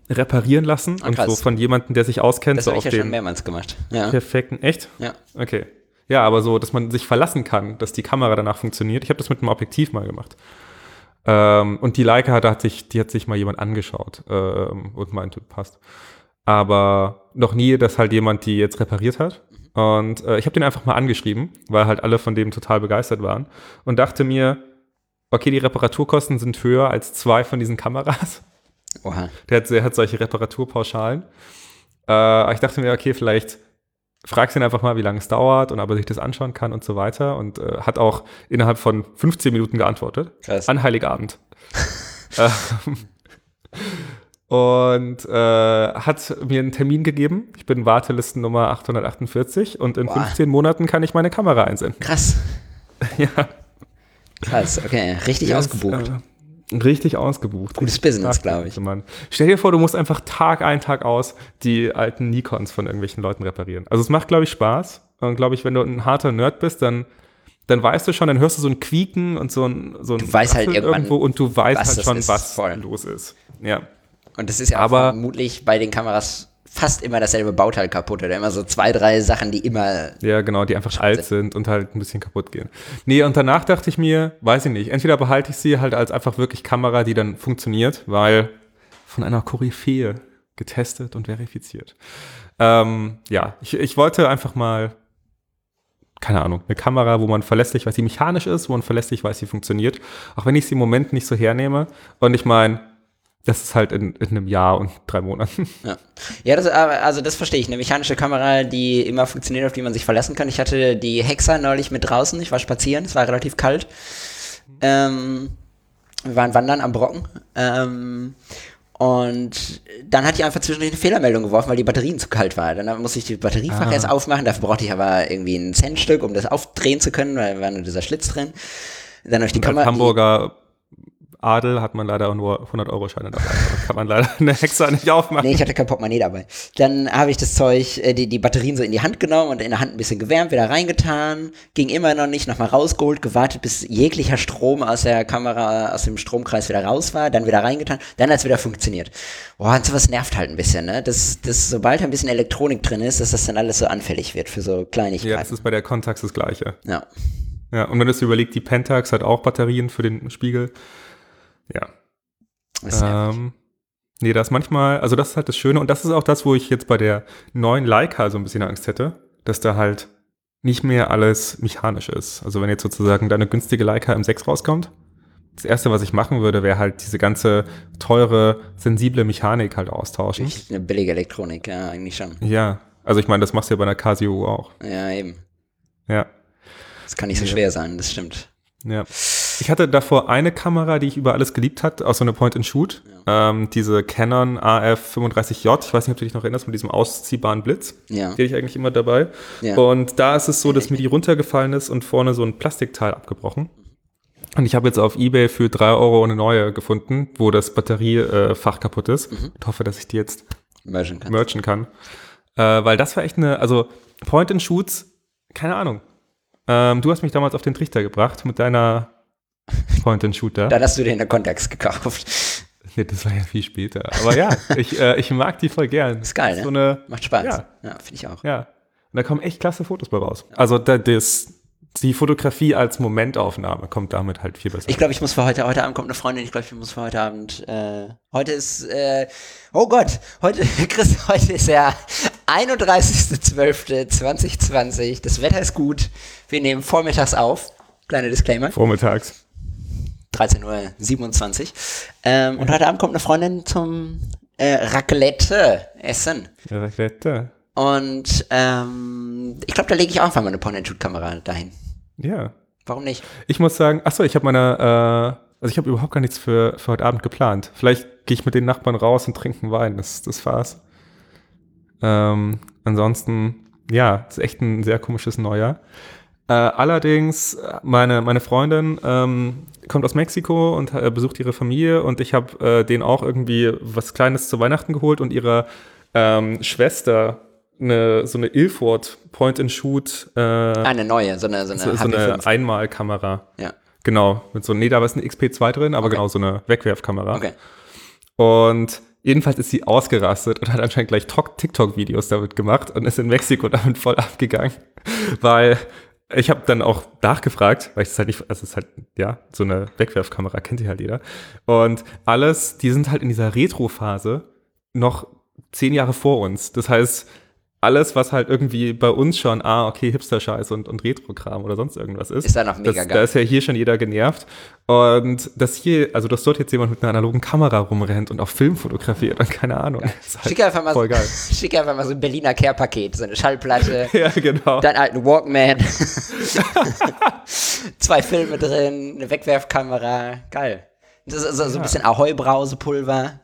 reparieren lassen ah, und so von jemandem, der sich auskennt. Das so habe ich ja schon mehrmals gemacht. Ja. Perfekten, echt? Ja. Okay. Ja, aber so, dass man sich verlassen kann, dass die Kamera danach funktioniert. Ich habe das mit einem Objektiv mal gemacht. Ähm, und die Leica hat, hat sich, die hat sich mal jemand angeschaut ähm, und meinte, passt. Aber noch nie, dass halt jemand die jetzt repariert hat. Und äh, ich habe den einfach mal angeschrieben, weil halt alle von dem total begeistert waren und dachte mir, okay, die Reparaturkosten sind höher als zwei von diesen Kameras. Oha. Der hat, der hat solche Reparaturpauschalen. Äh, ich dachte mir, okay, vielleicht fragst ihn einfach mal, wie lange es dauert und ob er sich das anschauen kann und so weiter. Und äh, hat auch innerhalb von 15 Minuten geantwortet. Krass. An Heiligabend. Ähm, und äh, hat mir einen Termin gegeben. Ich bin Wartelistennummer 848 und in Boah. 15 Monaten kann ich meine Kamera einsenden. Krass. ja. Krass, okay. Richtig yes, ausgebucht. Äh, richtig ausgebucht. Gutes Business, glaube ich. Mann. Stell dir vor, du musst einfach Tag ein, Tag aus die alten Nikons von irgendwelchen Leuten reparieren. Also es macht, glaube ich, Spaß. Und glaube ich, wenn du ein harter Nerd bist, dann dann weißt du schon, dann hörst du so ein Quieken und so ein, so ein du weißt halt irgendwo und du weißt halt schon, was voll. los ist. Ja. Und das ist ja aber vermutlich bei den Kameras fast immer dasselbe Bauteil kaputt oder immer so zwei, drei Sachen, die immer. Ja, genau, die einfach alt sind und halt ein bisschen kaputt gehen. Nee, und danach dachte ich mir, weiß ich nicht, entweder behalte ich sie halt als einfach wirklich Kamera, die dann funktioniert, weil von einer Koryphäe getestet und verifiziert. Ähm, ja, ich, ich wollte einfach mal, keine Ahnung, eine Kamera, wo man verlässlich weiß, sie mechanisch ist, wo man verlässlich weiß, sie funktioniert, auch wenn ich sie im Moment nicht so hernehme. Und ich meine, das ist halt in, in, einem Jahr und drei Monaten. Ja, ja das, also das verstehe ich. Eine mechanische Kamera, die immer funktioniert, auf die man sich verlassen kann. Ich hatte die Hexa neulich mit draußen. Ich war spazieren, es war relativ kalt. Ähm, wir waren wandern am Brocken. Ähm, und dann hat die einfach zwischendurch eine Fehlermeldung geworfen, weil die Batterien zu kalt waren. Dann musste ich die Batteriefach ah. erst aufmachen. Dafür brauchte ich aber irgendwie ein Centstück, um das aufdrehen zu können, weil da war nur dieser Schlitz drin. Dann habe ich die Kamera. Hamburger Adel hat man leider nur 100-Euro-Scheine dabei. Da kann man leider eine Hexe nicht aufmachen. Nee, ich hatte kein Portemonnaie dabei. Dann habe ich das Zeug, äh, die, die Batterien so in die Hand genommen und in der Hand ein bisschen gewärmt, wieder reingetan. Ging immer noch nicht, nochmal rausgeholt, gewartet, bis jeglicher Strom aus der Kamera, aus dem Stromkreis wieder raus war, dann wieder reingetan, dann hat es wieder funktioniert. Boah, und sowas nervt halt ein bisschen, ne? Das, das, sobald ein bisschen Elektronik drin ist, dass das dann alles so anfällig wird für so Kleinigkeiten. Ja, das ist bei der Contax das Gleiche. Ja. Ja, und wenn du es überlegst, die Pentax hat auch Batterien für den Spiegel. Ja. Ähm, nee, das manchmal, also das ist halt das Schöne und das ist auch das, wo ich jetzt bei der neuen Leica so ein bisschen Angst hätte, dass da halt nicht mehr alles mechanisch ist. Also wenn jetzt sozusagen deine günstige Leica M6 rauskommt, das erste, was ich machen würde, wäre halt diese ganze teure, sensible Mechanik halt austauschen. Eine billige Elektronik, ja, eigentlich schon. Ja, also ich meine, das machst du ja bei einer Casio auch. Ja, eben. Ja. Das kann nicht so schwer sein, das stimmt. Ja. Ich hatte davor eine Kamera, die ich über alles geliebt hat, aus so einer Point-and-Shoot. Ja. Ähm, diese Canon AF35J. Ich weiß nicht, ob du dich noch erinnerst, mit diesem ausziehbaren Blitz. Ja. Die hatte ich eigentlich immer dabei. Ja. Und da ist es so, dass mir die runtergefallen ist und vorne so ein Plastikteil abgebrochen. Und ich habe jetzt auf Ebay für drei Euro eine neue gefunden, wo das Batteriefach kaputt ist. Mhm. Ich hoffe, dass ich die jetzt merchen kann. Merchen kann. Äh, weil das war echt eine, also Point-and-Shoots, keine Ahnung. Ähm, du hast mich damals auf den Trichter gebracht mit deiner Point-and-Shooter. da hast du den in der Kontext gekauft. Nee, das war ja viel später. Aber ja, ich, äh, ich mag die voll gern. Ist geil, ne? So eine, Macht Spaß. Ja. ja finde ich auch. ja. Und da kommen echt klasse Fotos bei raus. Also da, das, die Fotografie als Momentaufnahme kommt damit halt viel besser. Ich glaube, ich muss für heute, heute Abend kommt eine Freundin, ich glaube, ich muss für heute Abend, äh, heute ist, äh, oh Gott, heute, Chris, heute ist der 31.12.2020, das Wetter ist gut, wir nehmen vormittags auf, kleiner Disclaimer, Vormittags. 13.27 Uhr, ähm, und heute Abend kommt eine Freundin zum äh, Raclette essen. Raclette. Und ähm, ich glaube, da lege ich auch einfach mal eine Point-and-Shoot-Kamera dahin. Ja. Warum nicht? Ich muss sagen, achso, ich habe meine, äh, also ich habe überhaupt gar nichts für, für heute Abend geplant. Vielleicht gehe ich mit den Nachbarn raus und trinke einen Wein. Das, das war's. Ähm, ansonsten, ja, ist echt ein sehr komisches Neujahr. Äh, allerdings, meine, meine Freundin ähm, kommt aus Mexiko und äh, besucht ihre Familie und ich habe äh, denen auch irgendwie was Kleines zu Weihnachten geholt und ihrer ähm, Schwester eine, so eine Ilford Point-and-Shoot äh, Ah, eine neue, so eine, so eine so, so eine HP5. Einmalkamera. Ja, Genau, mit so, nee, da war es eine XP2 drin, aber Okay. genau so eine Wegwerfkamera. okay. Und jedenfalls ist sie ausgerastet und hat anscheinend gleich Tok- TikTok-Videos damit gemacht und ist in Mexiko damit voll abgegangen, weil ich habe dann auch nachgefragt, weil ich es halt nicht, also es ist halt, ja, so eine Wegwerfkamera kennt ihr halt jeder. Und alles, die sind halt in dieser Retro-Phase noch zehn Jahre vor uns. Das heißt, alles, was halt irgendwie bei uns schon, ah, okay, Hipster-Scheiß und, und Retro-Kram oder sonst irgendwas ist. Ist da noch mega das, geil. Da ist ja hier schon jeder genervt. Und dass hier, also dass dort jetzt jemand mit einer analogen Kamera rumrennt und auch Film fotografiert und keine Ahnung. Halt Schick einfach mal, voll so, geil. schick einfach mal so ein Berliner Care-Paket, so eine Schallplatte, Ja, genau. deinen alten Walkman, zwei Filme drin, eine Wegwerfkamera, geil. Das ist so, so ein bisschen Ahoi-Brausepulver.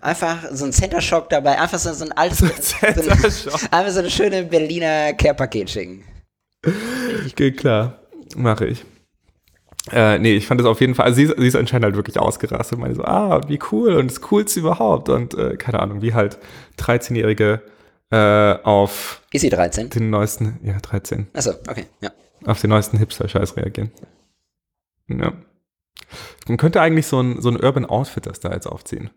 Einfach so ein Center Shock dabei, einfach so, so ein altes, so ein, Shock. einfach so eine schöne Berliner Care-Paket schicken. Geht klar. Mache ich. Äh, nee, ich fand es auf jeden Fall, also sie, ist- sie ist anscheinend halt wirklich ausgerastet und meine so, ah, wie cool und das Coolste überhaupt und äh, keine Ahnung, wie halt 13-Jährige äh, auf Ist sie 13? den neuesten, ja, 13, Achso, okay, ja. auf den neuesten Hipster-Scheiß reagieren. Ja. Man könnte eigentlich so ein, so ein Urban Outfitter-Style jetzt aufziehen.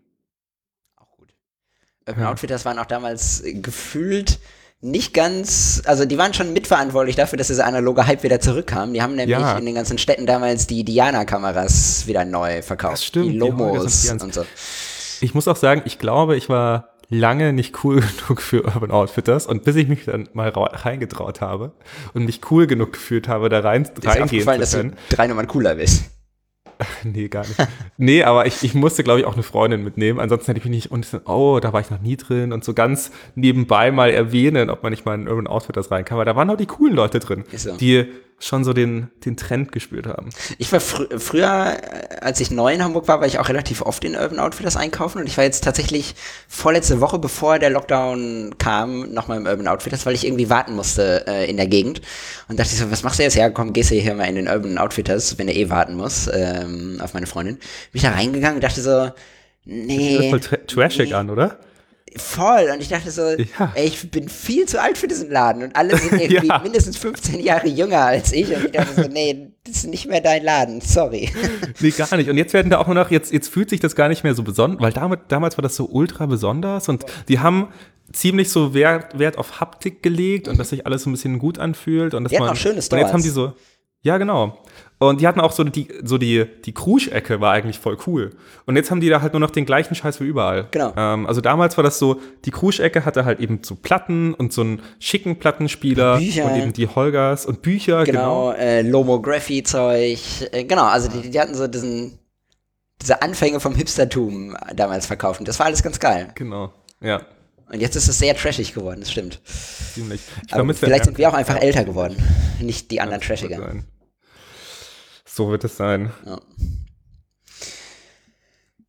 Urban Ja. Outfitters waren auch damals äh, gefühlt nicht ganz, also die waren schon mitverantwortlich dafür, dass dieser analoge Hype wieder zurückkam. Die haben nämlich Ja. in den ganzen Städten damals die Diana-Kameras wieder neu verkauft. Das stimmt, Die Lomos und die und so. Ich muss auch sagen, ich glaube, ich war lange nicht cool genug für Urban Outfitters und bis ich mich dann mal ra- reingetraut habe und mich cool genug gefühlt habe, da rein, reingehen aufgefallen, dass zu du können. drei Nummern cooler bist. Nee, gar nicht. nee, aber ich, ich musste, glaube ich, auch eine Freundin mitnehmen. Ansonsten hätte ich mich nicht, und so, oh, da war ich noch nie drin und so ganz nebenbei mal erwähnen, ob man nicht mal in Urban Outfitters rein kann. Aber da waren auch die coolen Leute drin, so. die schon so den, den Trend gespürt haben. Ich war frü früher, als ich neu in Hamburg war, war ich auch relativ oft in Urban Outfitters einkaufen und ich war jetzt tatsächlich vorletzte Woche, bevor der Lockdown kam, nochmal im Urban Outfitters, weil ich irgendwie warten musste äh, in der Gegend und dachte ich so, was machst du jetzt? Ja, komm, gehst du hier mal in den Urban Outfitters, wenn du eh warten musst, ähm, auf meine Freundin. Bin ich da reingegangen und dachte so, Das nee. voll tra trashig nee. an, oder? Voll. Und ich dachte so, Ja. ey, ich bin viel zu alt für diesen Laden. Und alle sind irgendwie Ja. mindestens 15 Jahre jünger als ich. Und ich dachte so, nee, das ist nicht mehr dein Laden. Sorry. Nee, gar nicht. Und jetzt werden da auch nur noch, jetzt, jetzt fühlt sich das gar nicht mehr so besonders, weil damit, damals war das so ultra besonders und die haben ziemlich so Wert, Wert auf Haptik gelegt und dass sich alles so ein bisschen gut anfühlt und dass Die man. auch schöne und jetzt Stores. haben die so. Ja, genau. Und die hatten auch so die, so die, die Krusch-Ecke war eigentlich voll cool. Und jetzt haben die da halt nur noch den gleichen Scheiß wie überall. Genau. Ähm, also damals war das so, die Krusch-Ecke hatte halt eben so Platten und so einen schicken Plattenspieler Bücher. und eben die Holgers und Bücher, genau. Genau, äh, Lomography-Zeug. Äh, genau, also die, die hatten so diesen, diese Anfänge vom Hipstertum damals verkauft. Und das war alles ganz geil. Genau. Ja, Und jetzt ist es sehr trashig geworden, das stimmt. ziemlich. Ich Aber vielleicht sind wir auch einfach älter geworden. Nicht die anderen trashiger. sein. So wird es sein. Ja.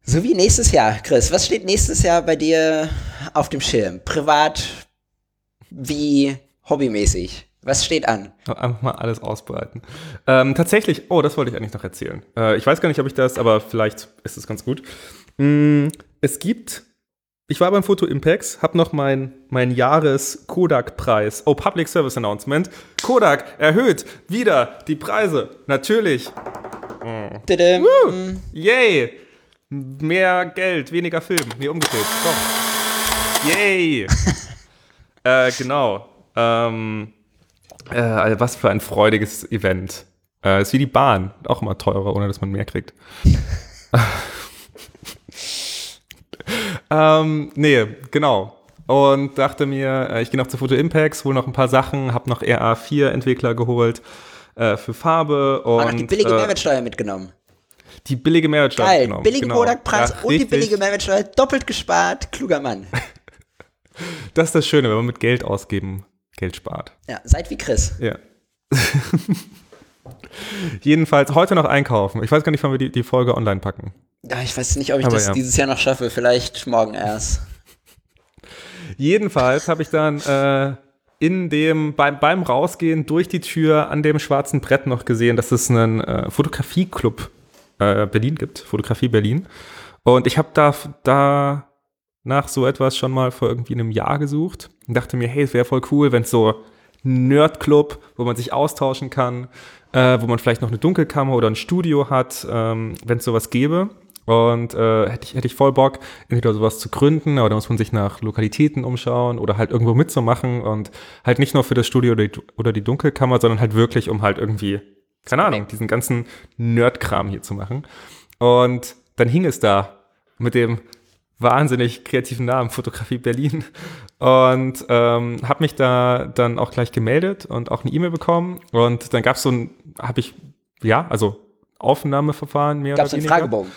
So wie nächstes Jahr, Chris. Was steht nächstes Jahr bei dir auf dem Schirm? Privat wie hobbymäßig? Was steht an? Einfach mal alles ausbreiten. Ähm, tatsächlich, oh, das wollte ich eigentlich noch erzählen. Äh, ich weiß gar nicht, ob ich das, aber vielleicht ist es ganz gut. Mm, es gibt, ich war beim Foto Impex, habe noch mein, mein Jahres-Kodak-Preis, oh, Public Service Announcement. Kodak erhöht wieder die Preise. Natürlich. Tadam. Yay! Mehr Geld, weniger Film. Nee, umgedreht. Doch. Yay! äh, genau. Ähm, äh, also was für ein freudiges Event. Äh, ist wie die Bahn. Auch immer teurer, ohne dass man mehr kriegt. ähm, nee, genau. Und dachte mir, äh, ich gehe noch zu Photo Impacts, hole noch ein paar Sachen, habe noch RA4-Entwickler geholt äh, für Farbe und. Ah, noch die billige äh, Mehrwertsteuer mitgenommen. Die billige Mehrwertsteuer Geil, mitgenommen. billigen genau. Produktpreis Ja, und die richtig. billige Mehrwertsteuer, doppelt gespart, kluger Mann. Das ist das Schöne, wenn man mit Geld ausgeben Geld spart. Ja, seid wie Chris. Ja. Jedenfalls heute noch einkaufen. Ich weiß gar nicht, wann wir die, die Folge online packen. Ja, ich weiß nicht, ob ich Aber das ja. dieses Jahr noch schaffe, vielleicht morgen erst. Jedenfalls habe ich dann äh, in dem, beim, beim Rausgehen durch die Tür an dem schwarzen Brett noch gesehen, dass es einen äh, Fotografieclub äh, Berlin gibt, Fotografie Berlin. Und ich habe da, da nach so etwas schon mal vor irgendwie einem Jahr gesucht und dachte mir, hey, es wäre voll cool, wenn es so ein Nerdclub, wo man sich austauschen kann, äh, wo man vielleicht noch eine Dunkelkammer oder ein Studio hat, ähm, wenn es sowas gäbe. Und äh, hätte ich, hätte ich voll Bock, entweder sowas zu gründen, aber da muss man sich nach Lokalitäten umschauen oder halt irgendwo mitzumachen und halt nicht nur für das Studio oder die, oder die Dunkelkammer, sondern halt wirklich, um halt irgendwie, keine Ahnung, diesen ganzen Nerdkram hier zu machen. Und dann hing es da mit dem wahnsinnig kreativen Namen Fotografie Berlin und ähm, habe mich da dann auch gleich gemeldet und auch eine E-Mail bekommen und dann gab es so ein, habe ich, ja, also Aufnahmeverfahren mehr Gab es oder einen weniger. Fragebogen?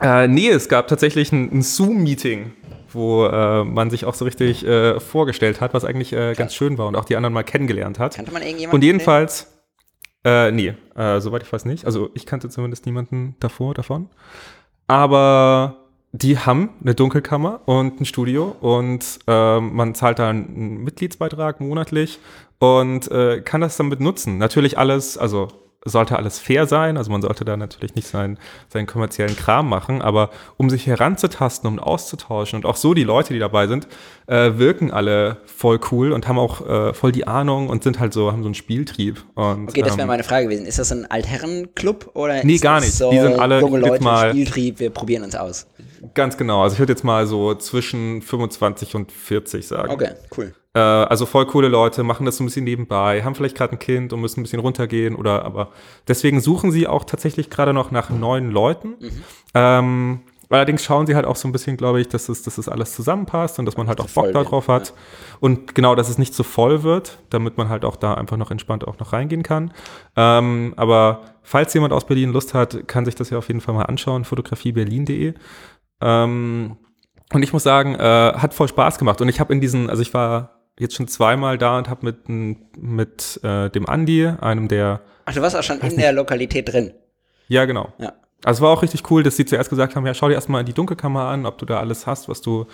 Äh, nee, es gab tatsächlich ein, ein Zoom-Meeting, wo äh, man sich auch so richtig äh, vorgestellt hat, was eigentlich äh, ganz schön war und auch die anderen mal kennengelernt hat. Kannte man irgendjemanden? Und jedenfalls, äh, nee, äh, soweit ich weiß nicht. Also ich kannte zumindest niemanden davor, davon. Aber die haben eine Dunkelkammer und ein Studio und ähm, man zahlt da einen Mitgliedsbeitrag monatlich und äh, kann das damit nutzen. Natürlich alles, also sollte alles fair sein, also man sollte da natürlich nicht seinen, seinen kommerziellen Kram machen, aber um sich heranzutasten, um auszutauschen und auch so die Leute, die dabei sind, äh, wirken alle voll cool und haben auch äh, voll die Ahnung und sind halt so, haben so einen Spieltrieb. Und, Okay, das wäre ähm, meine Frage gewesen. Ist das ein Altherrenclub oder Nee, gar nicht. so Die sind alle junge Leute, mal- Spieltrieb, wir probieren uns aus. Ganz genau. Also ich würde jetzt mal so zwischen 25 und 40 sagen. Okay, cool. Äh, also voll coole Leute, machen das so ein bisschen nebenbei, haben vielleicht gerade ein Kind und müssen ein bisschen runtergehen oder aber deswegen suchen sie auch tatsächlich gerade noch nach neuen Leuten. Ähm, allerdings schauen sie halt auch so ein bisschen, glaube ich, dass es, dass es alles zusammenpasst und dass man halt auch Bock darauf hat. Und genau, dass es nicht zu voll wird, damit man halt auch da einfach noch entspannt auch noch reingehen kann. Ähm, aber falls jemand aus Berlin Lust hat, kann sich das ja auf jeden Fall mal anschauen, fotografieberlin.de. Ähm, und ich muss sagen, äh, hat voll Spaß gemacht. Und ich habe in diesen, also ich war jetzt schon zweimal da und habe mit, mit äh, dem Andi, einem der, Ach, du warst auch schon in der Lokalität drin. ja genau. Ja. Also es war auch richtig cool, dass sie zuerst gesagt haben, ja, schau dir erstmal die Dunkelkammer an, ob du da alles hast, was du,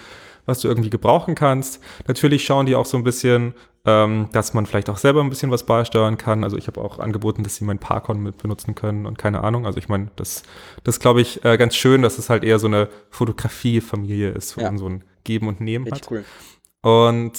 was du irgendwie gebrauchen kannst. Natürlich schauen die auch so ein bisschen, ähm, dass man vielleicht auch selber ein bisschen was beisteuern kann. Also ich habe auch angeboten, dass sie mein Parkon mit benutzen können und keine Ahnung. Also ich meine, das, das glaube ich äh, ganz schön, dass es halt eher so eine Fotografie-Familie ist, wo Ja. man so ein Geben und Nehmen hat. Richtig cool. Und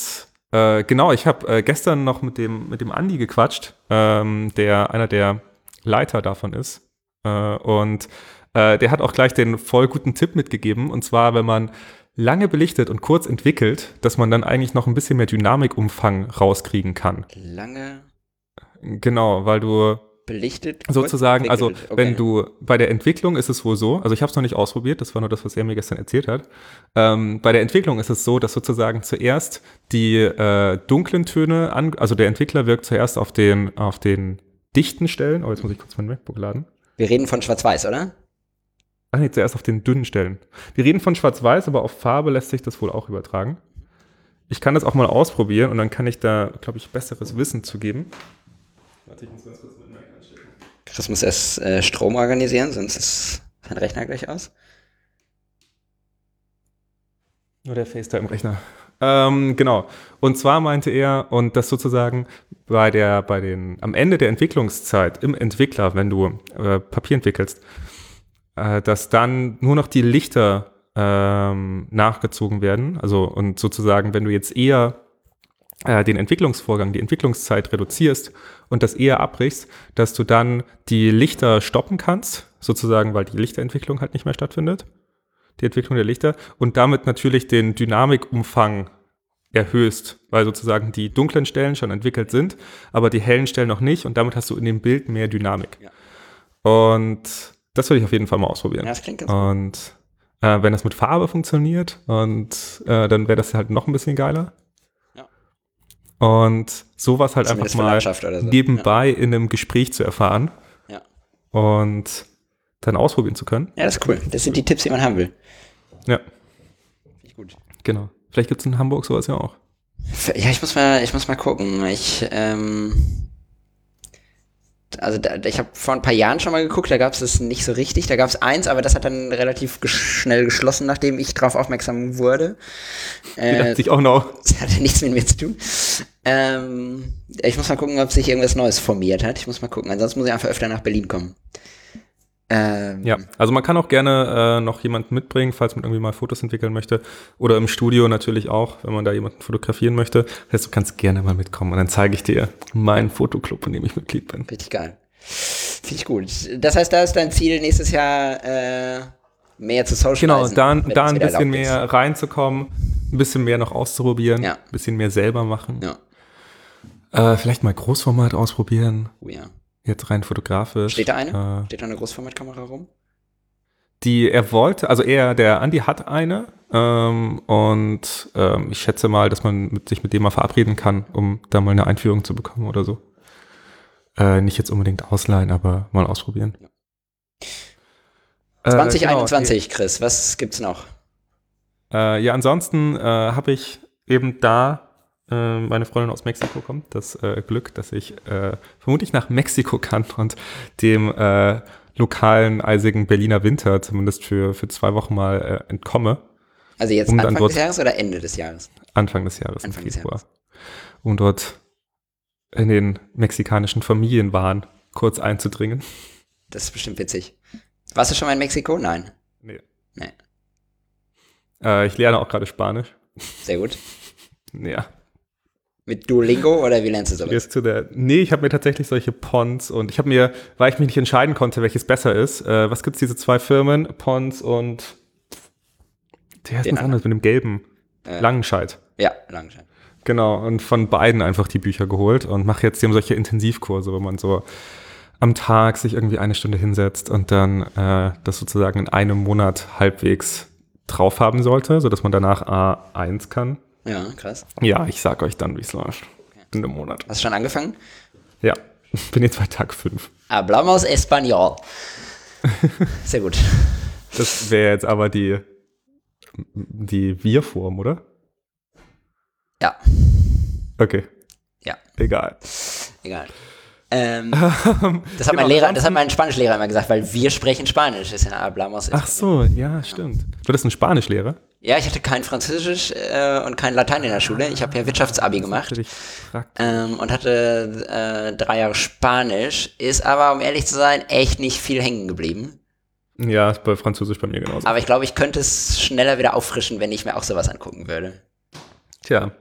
äh, genau, ich habe äh, gestern noch mit dem, mit dem Andi gequatscht, ähm, der einer der Leiter davon ist. Äh, und äh, der hat auch gleich den voll guten Tipp mitgegeben. Und zwar, wenn man lange belichtet und kurz entwickelt, dass man dann eigentlich noch ein bisschen mehr Dynamikumfang rauskriegen kann. Lange Genau, weil du belichtet. sozusagen, also. Okay. wenn du bei der Entwicklung ist es wohl so, also ich habe es noch nicht ausprobiert, das war nur das, was er mir gestern erzählt hat. Ähm, bei der Entwicklung ist es so, dass sozusagen zuerst die äh, dunklen Töne an, also der Entwickler wirkt zuerst auf den auf den dichten Stellen. Oh, jetzt muss ich kurz mein MacBook laden. Wir reden von Schwarz-Weiß, oder? Ach nee, zuerst auf den dünnen Stellen. Wir reden von Schwarz-Weiß, aber auf Farbe lässt sich das wohl auch übertragen. Ich kann das auch mal ausprobieren und dann kann ich da, glaube ich, besseres Wissen zu geben. Warte, ich muss ganz kurz. Chris muss erst äh, Strom organisieren, sonst ist sein Rechner gleich aus. Nur der FaceTime-Rechner. Ähm, genau. Und zwar meinte er, und das sozusagen bei der, bei den, am Ende der Entwicklungszeit im Entwickler, wenn du äh, Papier entwickelst, äh, dass dann nur noch die Lichter ähm, nachgezogen werden. Also und sozusagen, wenn du jetzt eher äh, den Entwicklungsvorgang, die Entwicklungszeit reduzierst und das eher abbrichst, dass du dann die Lichter stoppen kannst, sozusagen, weil die Lichterentwicklung halt nicht mehr stattfindet. Die Entwicklung der Lichter und damit natürlich den Dynamikumfang erhöhst, weil sozusagen die dunklen Stellen schon entwickelt sind, aber die hellen Stellen noch nicht und damit hast du in dem Bild mehr Dynamik. Ja. Und das würde ich auf jeden Fall mal ausprobieren. Ja, das klingt ganz Und äh, wenn das mit Farbe funktioniert und äh, dann wäre das halt noch ein bisschen geiler. Und sowas halt Zumindest einfach mal so. nebenbei ja. in einem Gespräch zu erfahren. Ja. Und dann ausprobieren zu können. Ja, das ist cool. Das sind die Tipps, die man haben will. Ja. Finde ich gut. Genau. Vielleicht gibt es in Hamburg sowas ja auch. Ja, ich muss mal, ich muss mal gucken. Ich, ähm, also da, ich habe vor ein paar Jahren schon mal geguckt, da gab es es nicht so richtig. Da gab es eins, aber das hat dann relativ ges schnell geschlossen, nachdem ich darauf aufmerksam wurde. Äh, dachte ich auch noch. Das hatte nichts mit mir zu tun. Ähm, ich muss mal gucken, ob sich irgendwas Neues formiert hat. Ich muss mal gucken. Ansonsten muss ich einfach öfter nach Berlin kommen. Ähm, ja, also man kann auch gerne äh, noch jemanden mitbringen, falls man irgendwie mal Fotos entwickeln möchte. Oder im Studio natürlich auch, wenn man da jemanden fotografieren möchte. Das heißt, du kannst gerne mal mitkommen und dann zeige ich dir meinen Fotoclub, in dem ich Mitglied bin. Richtig geil. Finde ich gut. Das heißt, da ist dein Ziel nächstes Jahr äh, mehr zu socialisen. Genau, da, da ein bisschen mehr ist. reinzukommen, ein bisschen mehr noch auszuprobieren, ja. ein bisschen mehr selber machen. Ja. Äh, vielleicht mal Großformat ausprobieren. Oh ja. Jetzt rein fotografisch. Steht da eine? Äh, Steht da eine Großformatkamera rum? Die er wollte, also er, der Andi hat eine ähm, und ähm, ich schätze mal, dass man mit, sich mit dem mal verabreden kann, um da mal eine Einführung zu bekommen oder so. Äh, nicht jetzt unbedingt ausleihen, aber mal ausprobieren. Ja. 2021, äh, genau, Chris, was gibt's noch? Äh, ja, ansonsten äh, habe ich eben da äh, meine Freundin aus Mexiko kommt, das äh, Glück, dass ich äh, vermutlich nach Mexiko kann und dem äh, lokalen eisigen Berliner Winter zumindest für, für zwei Wochen mal äh, entkomme. Also jetzt um Anfang des Jahres oder Ende des Jahres? Anfang des Jahres, Anfang Februar. Jahres. Um dort in den mexikanischen Familienwahn kurz einzudringen. Das ist bestimmt witzig. Warst du schon mal in Mexiko? Nein. Nee. Nee. Äh, ich lerne auch gerade Spanisch. Sehr gut. ja. Mit Duolingo oder wie lernst du sowas? Zu der, nee, ich habe mir tatsächlich solche Pons und ich habe mir, weil ich mich nicht entscheiden konnte, welches besser ist, äh, was gibt's diese zwei Firmen, Pons und der ist was anderes mit dem gelben äh, Langenscheid. Ja, Langenscheid. Genau, und von beiden einfach die Bücher geholt und mache jetzt eben solche Intensivkurse, wo man so am Tag sich irgendwie eine Stunde hinsetzt und dann äh, das sozusagen in einem Monat halbwegs drauf haben sollte, sodass man danach A1 kann ja, krass. Ja, ich sag euch dann, wie es läuft. Okay. In einem Monat. Hast du schon angefangen? Ja, bin jetzt bei Tag 5. Hablamos Español. Sehr gut. Das wäre jetzt aber die, die Wir-Form, oder? Ja. Okay. Ja. Egal. Egal. Ähm, das, hat genau, mein Lehrer, das hat mein Spanischlehrer immer gesagt, weil wir sprechen Spanisch. Ist ja Hablamos. Ach so, ja, stimmt. Du bist ein Spanischlehrer? Ja, ich hatte kein Französisch äh, und kein Latein in der Schule. Ich habe ja Wirtschaftsabi gemacht ähm, und hatte äh, drei Jahre Spanisch. Ist aber, um ehrlich zu sein, echt nicht viel hängen geblieben. Ja, ist bei Französisch bei mir genauso. Aber ich glaube, ich könnte es schneller wieder auffrischen, wenn ich mir auch sowas angucken würde. Tja,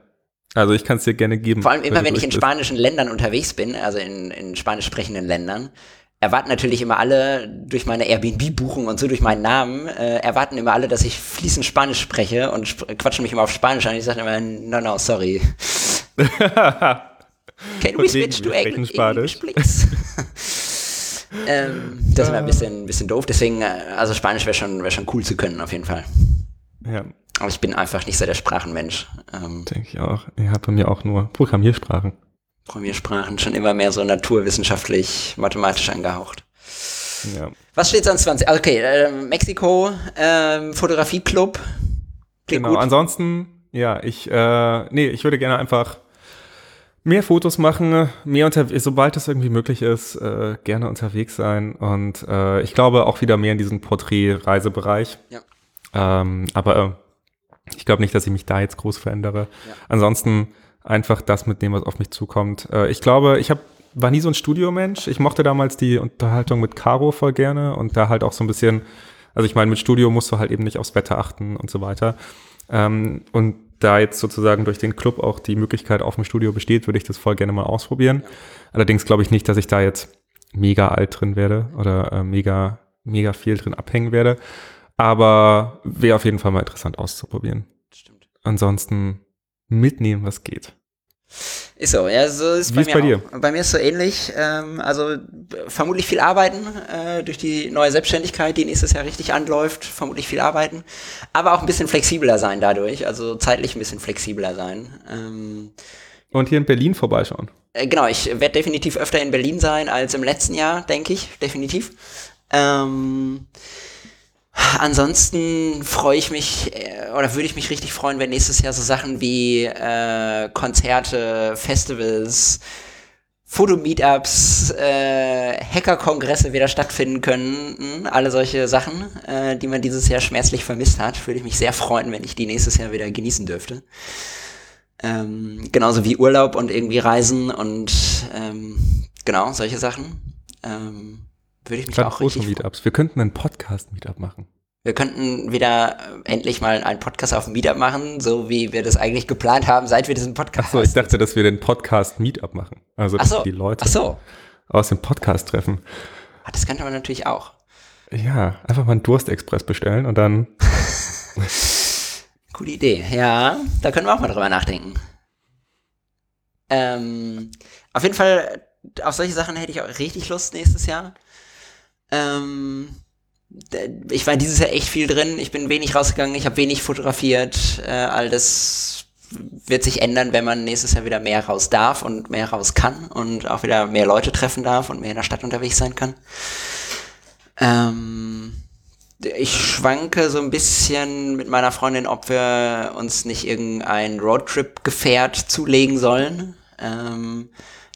also ich kann es dir gerne geben. Vor allem immer, wenn ich in spanischen Ländern unterwegs bin, also in, in spanisch sprechenden Ländern, erwarten natürlich immer alle durch meine Airbnb-Buchung und so durch meinen Namen, äh, erwarten immer alle, dass ich fließend Spanisch spreche und sp quatschen mich immer auf Spanisch an. Ich sage immer, no, no, sorry. Can we switch to English, English please? ähm, das ist immer ein bisschen, ein bisschen doof, deswegen, äh, also Spanisch wäre schon, wär schon cool zu können, auf jeden Fall. Ja. Aber ich bin einfach nicht so der Sprachenmensch. Ähm, Denke ich auch. Ich habe bei mir auch nur Programmiersprachen. Programmiersprachen schon immer mehr so naturwissenschaftlich, mathematisch angehaucht. Ja. Was steht sonst 20? Okay, äh, Mexiko, äh, Fotografieclub. Genau, gut. ansonsten, ja, ich, äh, nee, ich würde gerne einfach mehr Fotos machen, mehr unter, sobald es irgendwie möglich ist, äh, gerne unterwegs sein und äh, ich glaube auch wieder mehr in diesen Porträt-Reisebereich. Ja. Ähm, aber äh, ich glaube nicht, dass ich mich da jetzt groß verändere. Ja. Ansonsten einfach das mitnehmen, was auf mich zukommt. Äh, ich glaube, ich hab, war nie so ein Studiomensch. Ich mochte damals die Unterhaltung mit Caro voll gerne und da halt auch so ein bisschen, also ich meine, mit Studio musst du halt eben nicht aufs Wetter achten und so weiter. Ähm, und da jetzt sozusagen durch den Club auch die Möglichkeit auf dem Studio besteht, würde ich das voll gerne mal ausprobieren. Ja. Allerdings glaube ich nicht, dass ich da jetzt mega alt drin werde oder äh, mega mega viel drin abhängen werde. Aber wäre auf jeden Fall mal interessant auszuprobieren. Stimmt. Ansonsten mitnehmen, was geht. Ist so, ja, so ist Wie bei ist mir bei dir? auch. Bei mir ist so ähnlich. Ähm, also vermutlich viel arbeiten äh, durch die neue Selbstständigkeit, die nächstes Jahr richtig anläuft. Vermutlich viel arbeiten, aber auch ein bisschen flexibler sein dadurch. Also zeitlich ein bisschen flexibler sein. Ähm, Und hier in Berlin vorbeischauen. äh, genau, ich werde definitiv öfter in Berlin sein als im letzten Jahr, denke ich, definitiv. Ähm, ansonsten freue ich mich äh, oder würde ich mich richtig freuen, wenn nächstes Jahr so Sachen wie äh, Konzerte, Festivals, Fotomeetups, äh, Hacker-Kongresse wieder stattfinden können. Alle solche Sachen, äh, die man dieses Jahr schmerzlich vermisst hat, würde ich mich sehr freuen, wenn ich die nächstes Jahr wieder genießen dürfte. Ähm, genauso wie Urlaub und irgendwie Reisen und ähm, genau, solche Sachen. Ähm, würde ich mich Gerade auch richtig Foto-Meetups. Wir könnten einen Podcast-Meetup machen. Wir könnten wieder äh, endlich mal einen Podcast auf dem Meetup machen, so wie wir das eigentlich geplant haben, seit wir diesen Podcast Achso, ich dachte, dass wir den Podcast-Meetup machen. Also, Ach dass so. die Leute Ach so. aus dem Podcast treffen. Ah, Das könnte man natürlich auch. Ja, einfach mal einen Durstexpress bestellen und dann. Coole Idee. Ja, da können wir auch mal drüber nachdenken. Ähm, auf jeden Fall, auf solche Sachen hätte ich auch richtig Lust nächstes Jahr. Ähm, ich war dieses Jahr echt viel drin. Ich bin wenig rausgegangen, ich habe wenig fotografiert. Äh, all das wird sich ändern, wenn man nächstes Jahr wieder mehr raus darf und mehr raus kann und auch wieder mehr Leute treffen darf und mehr in der Stadt unterwegs sein kann. Ähm, ich schwanke so ein bisschen mit meiner Freundin, ob wir uns nicht irgendein Roadtrip-Gefährt zulegen sollen. Ähm,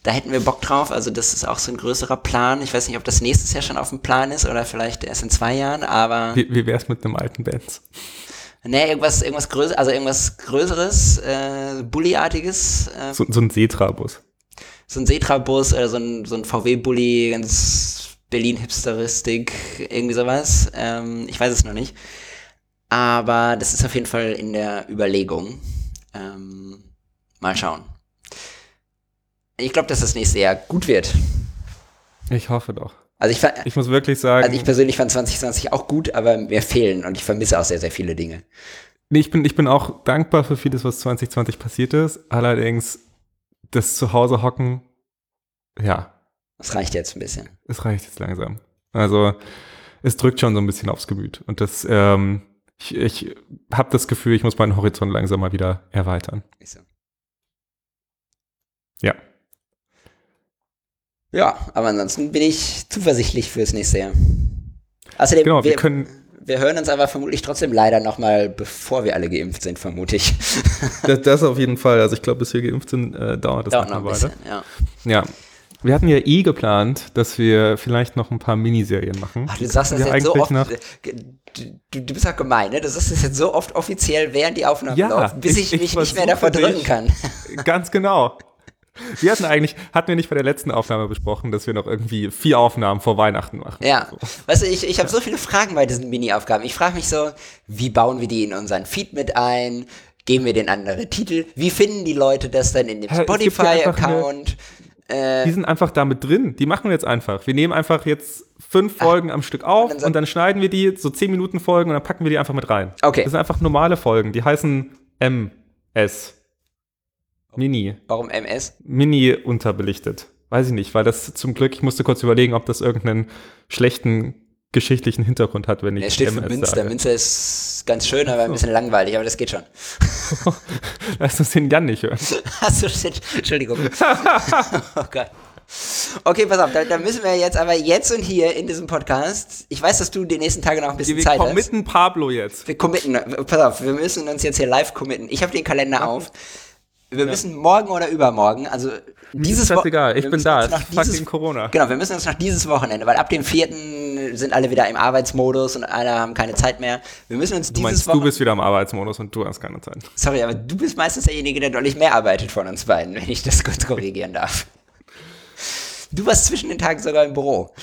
da hätten wir Bock drauf. Also das ist auch so ein größerer Plan. Ich weiß nicht, ob das nächstes Jahr schon auf dem Plan ist oder vielleicht erst in zwei Jahren, aber Wie, wie wär's mit einem alten Benz? ne, irgendwas, irgendwas größeres, also irgendwas Größeres, äh, Bulli-artiges. Äh, So, so ein Setra-Bus. so ein Setra-Bus oder so ein, so ein VW-Bulli, ganz Berlin-Hipsteristik, irgendwie sowas. Ähm, ich weiß es noch nicht. Aber das ist auf jeden Fall in der Überlegung. Ähm, mal schauen. Ich glaube, dass das nächste Jahr gut wird. Ich hoffe doch. Also ich, fa- Ich muss wirklich sagen, also ich persönlich fand 2020 auch gut, aber mir fehlen und ich vermisse auch sehr, sehr viele Dinge. nee, ich, bin, ich bin auch dankbar für vieles, was 2020 passiert ist. Allerdings, das Zuhause hocken, ja, Das reicht jetzt ein bisschen. es reicht jetzt langsam. Also, es drückt schon so ein bisschen aufs Gemüt. Und das, ähm, ich, ich habe das Gefühl, ich muss meinen Horizont langsam mal wieder erweitern. Ist so. Ja. Ja, aber ansonsten bin ich zuversichtlich fürs nächste Jahr. Außerdem, Genau, wir wir, können, wir hören uns aber vermutlich trotzdem leider nochmal, bevor wir alle geimpft sind, vermute ich. das, das auf jeden Fall, also ich glaube, bis wir geimpft sind, äh, dauert das Dauert noch ein bisschen, ja. Ja. Wir hatten ja eh geplant, dass wir vielleicht noch ein paar Miniserien machen. Ach, du sagst das Wir jetzt so eigentlich oft. nach- Du, du, bist auch gemein, ne? Du sagst das jetzt so oft offiziell, während die Aufnahmen Ja, laufen, bis ich, ich- mich ich nicht mehr davor drücken kann. Ganz genau. Wir hatten eigentlich, hatten wir nicht bei der letzten Aufnahme besprochen, dass wir noch irgendwie vier Aufnahmen vor Weihnachten machen. Ja, So. weißt du, ich, ich habe so viele Fragen bei diesen Mini-Aufgaben. Ich frage mich so, wie bauen wir die in unseren Feed mit ein? Geben wir den andere Titel? Wie finden die Leute das dann in dem ja Spotify-Account? Äh, Die sind einfach da mit drin. Die machen wir jetzt einfach. Wir nehmen einfach jetzt fünf Folgen am Stück auf dann sag- und dann schneiden wir die, so zehn Minuten Folgen und dann packen wir die einfach mit rein. Okay. Das sind einfach normale Folgen. Die heißen MS. Mini. warum MS? Mini unterbelichtet. Weiß ich nicht, weil das zum Glück, ich musste kurz überlegen, ob das irgendeinen schlechten geschichtlichen Hintergrund hat, wenn ich Es steht für MS Münster. sage. Münster ist ganz schön, aber ein bisschen langweilig, aber das geht schon. Lass uns den Jan nicht hören. Achso, shit. Entschuldigung. oh Gott. Okay, pass auf, da, da müssen wir jetzt aber jetzt und hier in diesem Podcast, ich weiß, dass du die nächsten Tage noch ein bisschen Wir Zeit hast. committen Pablo jetzt. Wir committen, pass auf, wir müssen uns jetzt hier live committen. Ich habe den Kalender auf. Wir müssen morgen oder übermorgen, also dieses ist das Wo- egal, ich bin da. ist dieses- Corona. Genau, wir müssen uns noch dieses Wochenende, weil ab dem 4. sind alle wieder im Arbeitsmodus und alle haben keine Zeit mehr. Wir müssen uns Du dieses meinst, du Wochenende. bist wieder im Arbeitsmodus und du hast keine Zeit. Sorry, aber du bist meistens derjenige, der deutlich mehr arbeitet von uns beiden, wenn ich das kurz korrigieren darf. Du warst zwischen den Tagen sogar im Büro.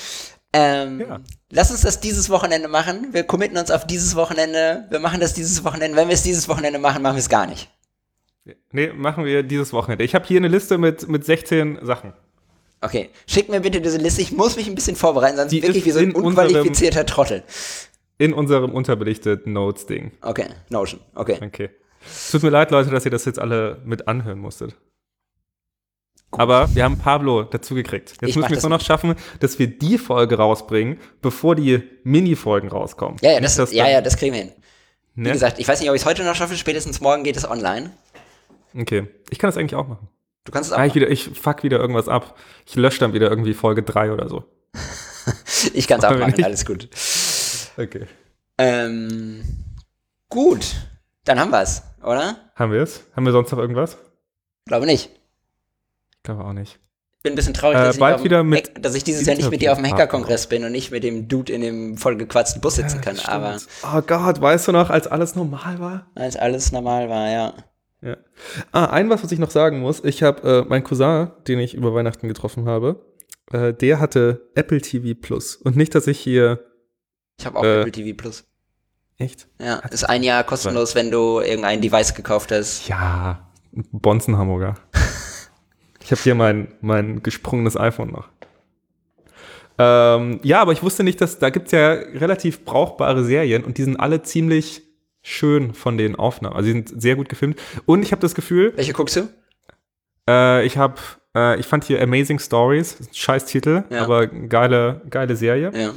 Ähm, Ja. Lass uns das dieses Wochenende machen. Wir committen uns auf dieses Wochenende. Wir machen das dieses Wochenende. Wenn wir es dieses Wochenende machen, machen wir es gar nicht. Nee, machen wir dieses Wochenende. Ich habe hier eine Liste mit, mit 16 Sachen. Okay, schick mir bitte diese Liste. Ich muss mich ein bisschen vorbereiten, sonst Die wirklich wie so ein in unserem- unqualifizierter Trottel. In unserem unterbelichteten Notes-Ding. Okay, Notion. Okay. Okay. Tut mir leid, Leute, dass ihr das jetzt alle mit anhören musstet. Aber wir haben Pablo dazu gekriegt. Jetzt Ich müssen wir es das nur noch schaffen, dass wir die Folge rausbringen, bevor die Mini-Folgen rauskommen. Ja, ja, das, dass ja, ja, das kriegen wir hin. Wie ne? gesagt, ich weiß nicht, ob ich es heute noch schaffe. Spätestens morgen geht es online. Okay. Ich kann das eigentlich auch machen. Du kannst es auch. Ah, ich, wieder, ich fuck wieder irgendwas ab. Ich lösche dann wieder irgendwie Folge 3 oder so. ich kann es auch machen. Alles gut. Okay. Ähm, gut. Dann haben wir es, oder? Haben wir es? Haben wir sonst noch irgendwas? Glaube nicht. Ich glaube auch nicht. Bin ein bisschen traurig, Äh, dass, ich dem mit dass ich dieses Jahr nicht mit dir auf dem. Hacker-Kongress bin und nicht mit dem Dude in dem vollgequatzten Bus sitzen kann. Stimmt. aber Oh Gott, weißt du noch, als alles normal war? als alles normal war, ja. Ja. Ah, ein was, was ich noch sagen muss. Ich habe äh, meinen Cousin, den ich über Weihnachten getroffen habe, äh, der hatte Apple TV Plus. Und nicht, dass ich hier. Ich habe auch Äh, Apple TV Plus. Echt? Ja, ist ein Jahr kostenlos, wenn du irgendein Device gekauft hast. Ja, Bonzen Hamburger. ich habe hier mein, mein gesprungenes iPhone noch. Ähm, ja, aber ich wusste nicht, dass da gibt's ja relativ brauchbare Serien und die sind alle ziemlich schön von den Aufnahmen. Also die sind sehr gut gefilmt. Und ich habe das Gefühl, Welche guckst du? Äh, ich habe, äh, ich fand hier Amazing Stories, scheiß Titel, Ja. aber geile, geile Serie. Ja.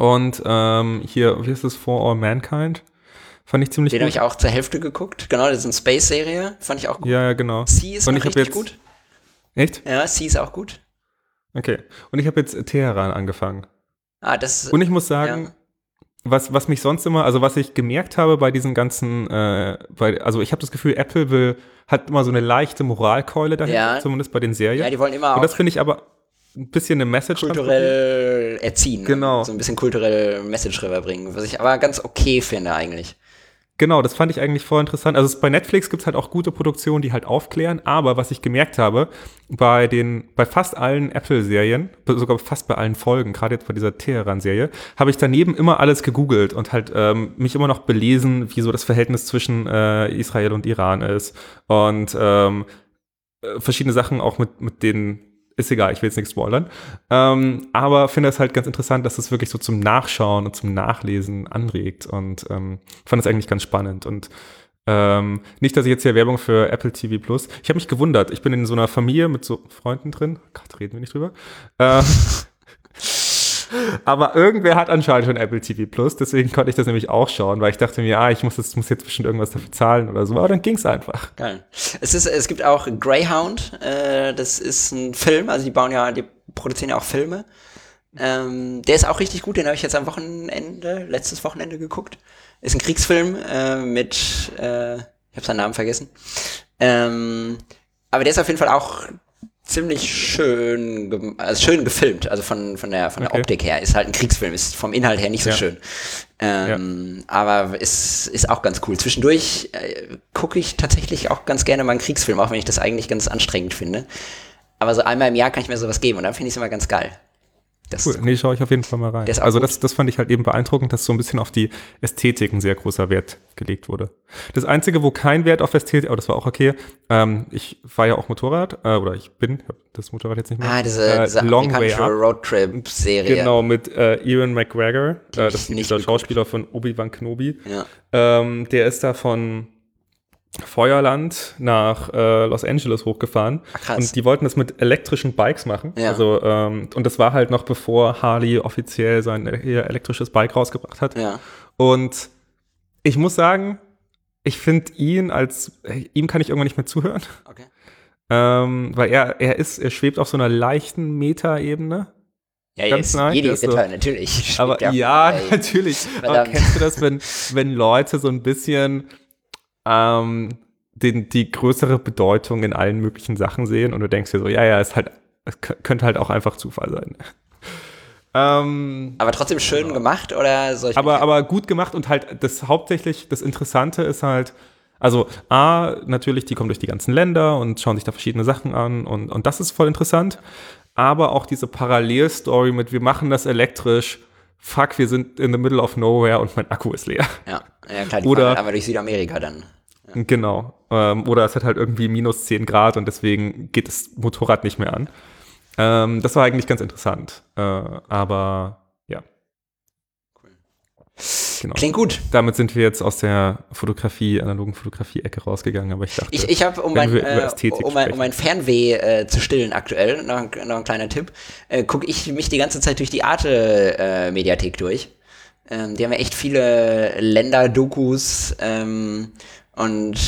Und ähm, hier, wie ist es, For All Mankind? Fand ich ziemlich Den habe gut. ich auch zur Hälfte geguckt. Genau, das ist eine Space-Serie. Fand ich auch gut. ja, ja, genau. C ist Und auch richtig jetzt- gut. Echt? Ja, C ist auch gut. Okay. Und ich habe jetzt Teheran angefangen. Ah, das Und ich muss sagen, ja. Was, was mich sonst immer, also was ich gemerkt habe bei diesen ganzen, äh, bei, also ich habe das Gefühl, Apple will, hat immer so eine leichte Moralkeule dahinter, Ja. zumindest bei den Serien. ja, die wollen immer Und das finde ich aber ein bisschen eine Message. kulturell erziehen. ne? Genau. So ein bisschen kulturell Message rüberbringen. Was ich aber ganz okay finde eigentlich. Genau, das fand ich eigentlich voll interessant. Also es, bei Netflix gibt's halt auch gute Produktionen, die halt aufklären, aber was ich gemerkt habe, bei den, bei fast allen Apple-Serien, sogar fast bei allen Folgen, gerade jetzt bei dieser Teheran-Serie, habe ich daneben immer alles gegoogelt und halt ähm, mich immer noch belesen, wie so das Verhältnis zwischen äh, Israel und Iran ist und ähm, äh, verschiedene Sachen auch mit, mit den ist egal, ich will jetzt nichts spoilern. Ähm, aber finde es halt ganz interessant, dass es wirklich so zum Nachschauen und zum Nachlesen anregt und ähm, fand es eigentlich ganz spannend. Und ähm, nicht, dass ich jetzt hier Werbung für Apple TV Plus. Ich habe mich gewundert. Ich bin in so einer Familie mit so Freunden drin. Gott, reden wir nicht drüber. Äh, aber irgendwer hat anscheinend schon Apple TV Plus, deswegen konnte ich das nämlich auch schauen, weil ich dachte mir, ah, ich muss jetzt, muss jetzt bestimmt irgendwas dafür zahlen oder so. Aber dann ging's einfach. Geil. Es, ist, es gibt auch Greyhound, äh, das ist ein Film, also die bauen ja, die produzieren ja auch Filme. Ähm, der ist auch richtig gut, den habe ich jetzt am Wochenende, letztes Wochenende geguckt. Ist ein Kriegsfilm äh, mit, äh, ich habe seinen Namen vergessen. Ähm, aber der ist auf jeden Fall auch ziemlich schön, also schön gefilmt, also von, von der, von der Okay. Optik her. Ist halt ein Kriegsfilm, ist vom Inhalt her nicht so Ja. schön. Ähm, Aber ist, ist auch ganz cool. Zwischendurch äh, gucke ich tatsächlich auch ganz gerne mal einen Kriegsfilm, auch wenn ich das eigentlich ganz anstrengend finde. Aber so einmal im Jahr kann ich mir sowas geben und dann finde ich es immer ganz geil. Das Cool, nee, schaue ich auf jeden Fall mal rein. Also das, das fand ich halt eben beeindruckend, dass so ein bisschen auf die Ästhetik ein sehr großer Wert gelegt wurde. Das Einzige, wo kein Wert auf Ästhetik, aber das war auch okay, ähm, ich war ja auch Motorrad, äh, oder ich bin, hab das Motorrad jetzt nicht mehr. Ah, diese, äh, diese Long Way Up. Roadtrip-Serie. Genau, mit äh, Ewan McGregor, äh, das ist dieser. Schauspieler von Obi-Wan Kenobi. Ja. Ähm, der ist da von Feuerland nach äh, Los Angeles hochgefahren. Ach, krass. Und die wollten das mit elektrischen Bikes machen. Ja. Also, ähm, und das war halt noch bevor Harley offiziell sein ihr elektrisches Bike rausgebracht hat. ja. Und ich muss sagen, ich finde ihn als, ihm kann ich irgendwann nicht mehr zuhören. Okay. Ähm, weil er, er ist, er schwebt auf so einer leichten Meta-Ebene. Ja, Ganz jetzt der ist so- Ritter, natürlich. Aber ja, ey. natürlich. Aber Verdammt. kennst du das, wenn, wenn Leute so ein bisschen ähm, den, die größere Bedeutung in allen möglichen Sachen sehen und du denkst dir so, ja, ja, ist halt, könnte halt auch einfach Zufall sein. ähm, Aber trotzdem schön gemacht oder soll ich aber, aber gut gemacht und halt das hauptsächlich, das Interessante ist halt, also A, natürlich, die kommen durch die ganzen Länder und schauen sich da verschiedene Sachen an und, und das ist voll interessant. Aber auch diese Parallelstory mit, wir machen das elektrisch, fuck, wir sind in the middle of nowhere und mein Akku ist leer. ja, ja klar, die Oder- einmal durch Südamerika dann. Genau. Ähm, oder es hat halt irgendwie minus 10 Grad und deswegen geht das Motorrad nicht mehr an. Ähm, das war eigentlich ganz interessant. Äh, aber ja. Genau. Klingt gut. Damit sind wir jetzt aus der Fotografie, analogen Fotografie-Ecke rausgegangen, aber ich dachte, ich, ich habe, um, mein, äh, um, mein, um mein Fernweh äh, zu stillen aktuell, noch, noch ein kleiner Tipp, äh, gucke ich mich die ganze Zeit durch die Arte-Mediathek äh, durch. Ähm, die haben ja echt viele Länder-Dokus ähm, und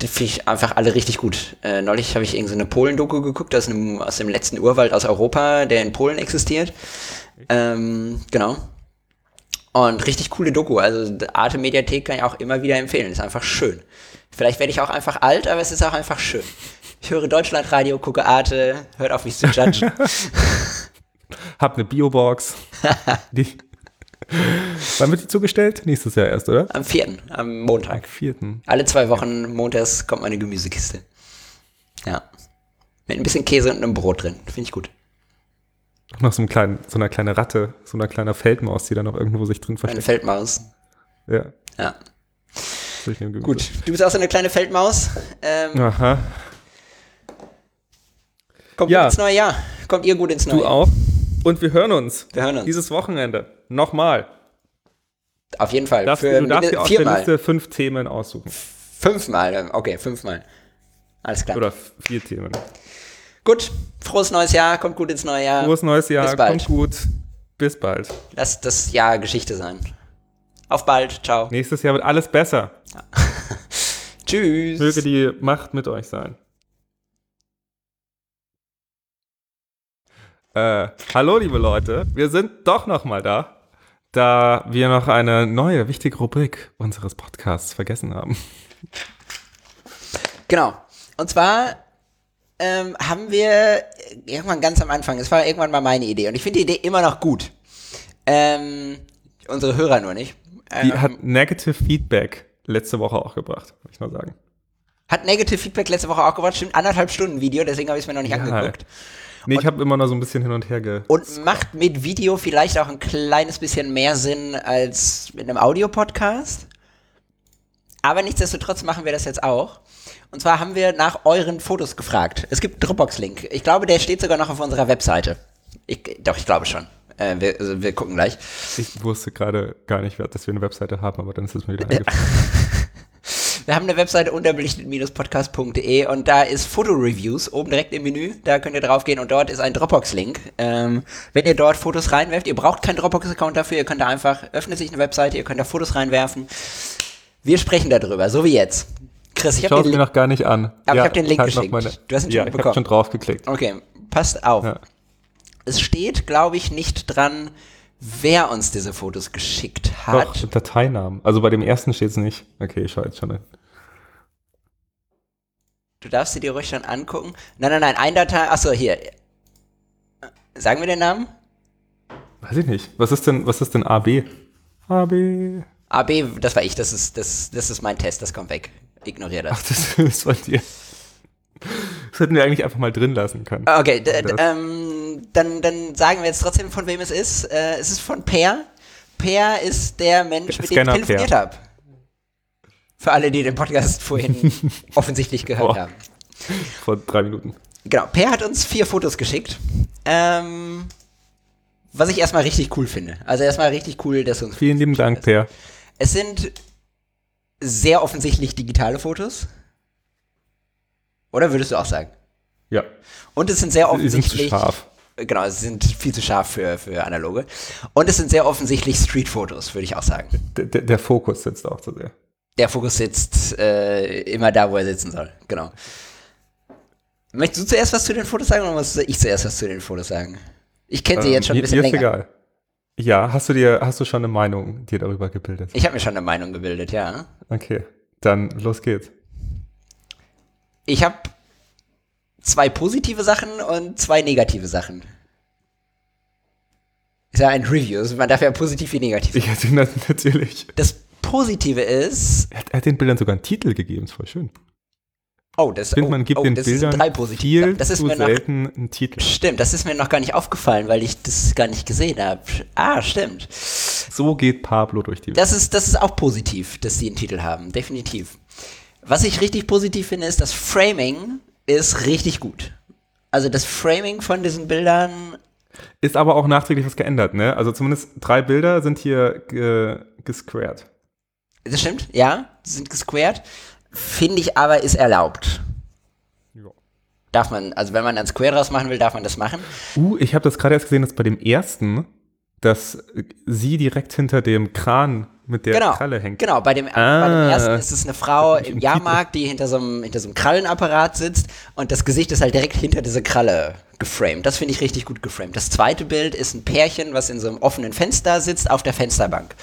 die finde ich einfach alle richtig gut. Äh, neulich habe ich irgendeine so Polen-Doku geguckt aus, einem, aus dem letzten Urwald aus Europa, der in Polen existiert. Ähm, genau. Und richtig coole Doku. Also Arte Mediathek kann ich auch immer wieder empfehlen. Ist einfach schön. Vielleicht werde ich auch einfach alt, aber es ist auch einfach schön. Ich höre Deutschlandradio, gucke Arte, hört auf mich zu judgen. Hab eine Biobox. die, wann wird die zugestellt? Nächstes Jahr erst, oder? Am 4., am Montag. Am 4. Alle zwei Wochen montags kommt meine Gemüsekiste. Ja. Mit ein bisschen Käse und einem Brot drin. Finde ich gut. Noch so, einem kleinen, so einer kleine Ratte, so einer kleine Feldmaus, die da noch irgendwo sich drin versteckt. Eine Feldmaus. Ja. Ja. Gut, du bist auch so eine kleine Feldmaus. Ähm, Aha. Kommt ja. gut ins neue Jahr. Kommt ihr gut ins neue Jahr. Du auch. Und wir hören uns. Wir hören uns. Dieses Wochenende. Nochmal. Auf jeden Fall. Darfst, Für du darfst dir aus der Liste fünf Themen aussuchen. Fünfmal, okay, fünfmal. Alles klar. Oder vier Themen. Gut, frohes neues Jahr, kommt gut ins neue Jahr. Frohes neues Jahr, kommt gut. Bis bald. Lass das Jahr Geschichte sein. Auf bald, ciao. Nächstes Jahr wird alles besser. Tschüss. Möge die Macht mit euch sein. Äh, hallo, liebe Leute. Wir sind doch noch mal da, da wir noch eine neue, wichtige Rubrik unseres Podcasts vergessen haben. Genau. Und zwar ähm, haben wir irgendwann ganz am Anfang, es war irgendwann mal meine Idee und ich finde die Idee immer noch gut. Ähm, unsere Hörer nur nicht. Die ähm, hat Negative Feedback letzte Woche auch gebracht, muss ich mal sagen. Hat Negative Feedback letzte Woche auch gebracht, stimmt, anderthalb Stunden Video, deswegen habe ich es mir noch nicht ja, angeguckt. Nee, und, ich habe immer noch so ein bisschen hin und her ge. Und macht mit Video vielleicht auch ein kleines bisschen mehr Sinn als mit einem Audiopodcast. Aber nichtsdestotrotz machen wir das jetzt auch. Und zwar haben wir nach euren Fotos gefragt. Es gibt Dropbox-Link. Ich glaube, der steht sogar noch auf unserer Webseite. Ich, doch, ich glaube schon. Äh, wir, also wir, gucken gleich. Ich wusste gerade gar nicht, dass wir eine Webseite haben, aber dann ist es mir wieder eingefallen. Wir haben eine Webseite unterbelichtet-podcast.de und da ist Fotoreviews oben direkt im Menü. Da könnt ihr drauf gehen und dort ist ein Dropbox-Link. Ähm, wenn ihr dort Fotos reinwerft, ihr braucht keinen Dropbox-Account dafür, ihr könnt da einfach, öffnet sich eine Webseite, ihr könnt da Fotos reinwerfen. Wir sprechen darüber, so wie jetzt. Chris, ich habe den mir noch gar nicht an. Aber ja, ich habe den Link halt geschickt. Meine, du hast ihn ja, schon bekommen. Ich schon drauf geklickt. Okay, passt auf. Ja. Es steht, glaube ich, nicht dran, wer uns diese Fotos geschickt hat. Doch, Dateinamen. Also bei dem ersten steht es nicht. Okay, ich schaue jetzt schon hin. Du darfst sie dir ruhig schon angucken. Nein, nein, nein, ein Datei. Achso, hier. Sagen wir den Namen? Weiß ich nicht. Was ist denn, was ist denn AB? AB. AB, das war ich, das ist, das, das ist mein Test, das kommt weg. Ignoriere das. Ach, das ist von dir. Das hätten wir eigentlich einfach mal drin lassen können. Okay, ähm, dann, dann sagen wir jetzt trotzdem, von wem es ist. Äh, es ist von Per. Per ist der Mensch, mit dem ich telefoniert habe. Für alle, die den Podcast vorhin offensichtlich gehört Boah. haben. Vor drei Minuten. Genau, Per hat uns vier Fotos geschickt. Ähm, was ich erstmal richtig cool finde. Also erstmal richtig cool, dass uns. Vielen lieben Dank, Per. Es sind sehr offensichtlich digitale Fotos. Oder würdest du auch sagen? Ja. Und es sind sehr offensichtlich. Die sind zu scharf. Genau, sie sind viel zu scharf für, für analoge. Und es sind sehr offensichtlich Street-Fotos, würde ich auch sagen. Der, der, der, Fokus sitzt auch zu sehr. Der Fokus sitzt äh, immer da, wo er sitzen soll. Genau. Möchtest du zuerst was zu den Fotos sagen oder muss ich zuerst was zu den Fotos sagen? Ich kenne sie ähm, jetzt schon ein bisschen länger. Ist egal. Ja, hast du dir, hast du schon eine Meinung dir darüber gebildet? Ich habe mir schon eine Meinung gebildet, ja. Okay, dann los geht's. Ich habe zwei positive Sachen und zwei negative Sachen. Ist ja ein Review, also man darf ja positiv wie negativ. Ja, natürlich. Das Positive ist. Er hat, er hat den Bildern sogar einen Titel gegeben, ist voll schön. Oh, das, ich finde, oh, man gibt oh, den Bildern drei positive. viel das ist zu mir noch, selten einen Titel. Stimmt, das ist mir noch gar nicht aufgefallen, weil ich das gar nicht gesehen habe. Ah, stimmt. So geht Pablo durch die Welt. Das ist, das ist auch positiv, dass sie einen Titel haben, definitiv. Was ich richtig positiv finde, ist, das Framing ist richtig gut. Also das Framing von diesen Bildern Ist aber auch nachträglich was geändert, ne? Also zumindest drei Bilder sind hier ge gesquared. Das stimmt, ja, sind gesquared. Finde ich aber ist erlaubt. Ja. Darf man, also wenn man ein Square draus machen will, darf man das machen. Uh, ich habe das gerade erst gesehen, dass bei dem ersten, dass sie direkt hinter dem Kran mit der Genau, Kralle hängt. genau. Bei dem, bei dem Ah. ersten ist es eine Frau im Jahrmarkt, die hinter so, einem, hinter so einem Krallenapparat sitzt und das Gesicht ist halt direkt hinter diese Kralle geframed. Das finde ich richtig gut geframed. Das zweite Bild ist ein Pärchen, was in so einem offenen Fenster sitzt auf der Fensterbank.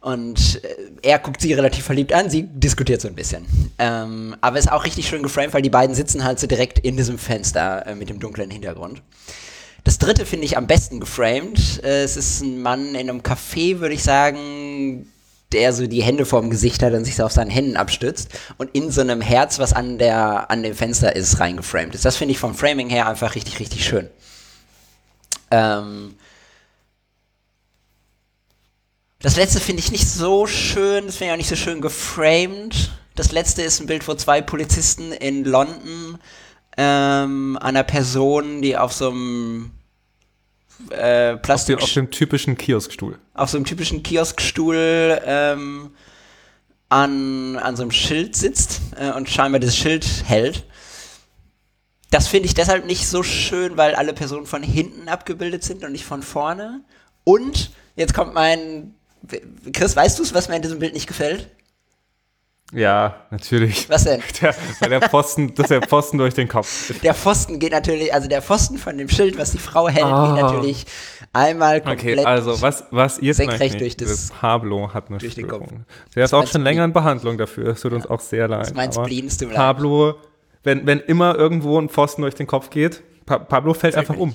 Und äh, er guckt sie relativ verliebt an, sie diskutiert so ein bisschen. Ähm, aber ist auch richtig schön geframed, weil die beiden sitzen halt so direkt in diesem Fenster äh, mit dem dunklen Hintergrund. Das dritte finde ich am besten geframed. Äh, es ist ein Mann in einem Café, würde ich sagen, der so die Hände vorm Gesicht hat und sich so auf seinen Händen abstützt und in so einem Herz, was an, der, an dem Fenster ist, reingeframed ist. Das finde ich vom Framing her einfach richtig, richtig schön. Ähm das letzte finde ich nicht so schön, das finde ich auch nicht so schön geframed. Das letzte ist ein Bild, wo zwei Polizisten in London ähm, einer Person, die auf so einem äh, Auf dem, Plastik auf dem typischen Kioskstuhl. auf so einem typischen Kioskstuhl ähm, an, an so einem Schild sitzt äh, und scheinbar das Schild hält. Das finde ich deshalb nicht so schön, weil alle Personen von hinten abgebildet sind und nicht von vorne. Und jetzt kommt mein. Chris, weißt du es, was mir in diesem Bild nicht gefällt? Ja, natürlich. Was denn? Der, weil der Pfosten, dass der Pfosten durch den Kopf. Der Pfosten geht natürlich, also der Pfosten von dem Schild, was die Frau hält, Ah. geht natürlich einmal komplett. Okay, also was, was ihr senkrecht durch das- Pablo hat eine durch den Kopf. Der ist auch schon länger in Behandlung dafür. Es tut uns auch sehr leid. ist mein Spleen, es tut mir leid. Pablo, wenn, wenn immer irgendwo ein Pfosten durch den Kopf geht, pa Pablo fällt einfach um.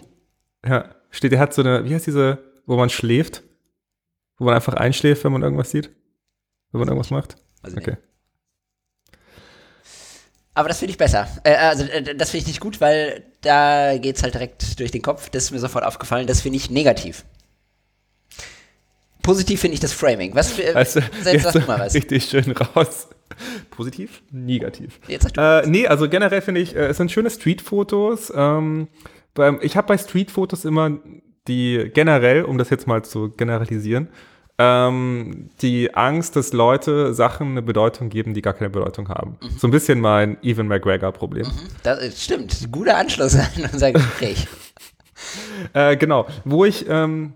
Ja, steht, der hat so eine, wie heißt diese, wo man schläft? Wo man einfach einschläft, wenn man irgendwas sieht? Wenn man irgendwas macht? Ich Okay. Aber das finde ich besser. Äh, also äh, das finde ich nicht gut, weil da geht es halt direkt durch den Kopf. Das ist mir sofort aufgefallen. Das finde ich negativ. Positiv finde ich das Framing. Was für, Also, selbst jetzt sag du mal was. richtig schön raus. Positiv? Negativ. Jetzt sag du. Äh, nee, also generell finde ich, äh, es sind schöne Streetfotos. Ähm, ich habe bei Streetfotos immer die generell, um das jetzt mal zu generalisieren, ähm, die Angst, dass Leute Sachen eine Bedeutung geben, die gar keine Bedeutung haben. Mhm. So ein bisschen mein Evan McGregor-Problem. Das äh, stimmt. Guter Anschluss an unser Gespräch. Äh, genau, wo ich, ähm,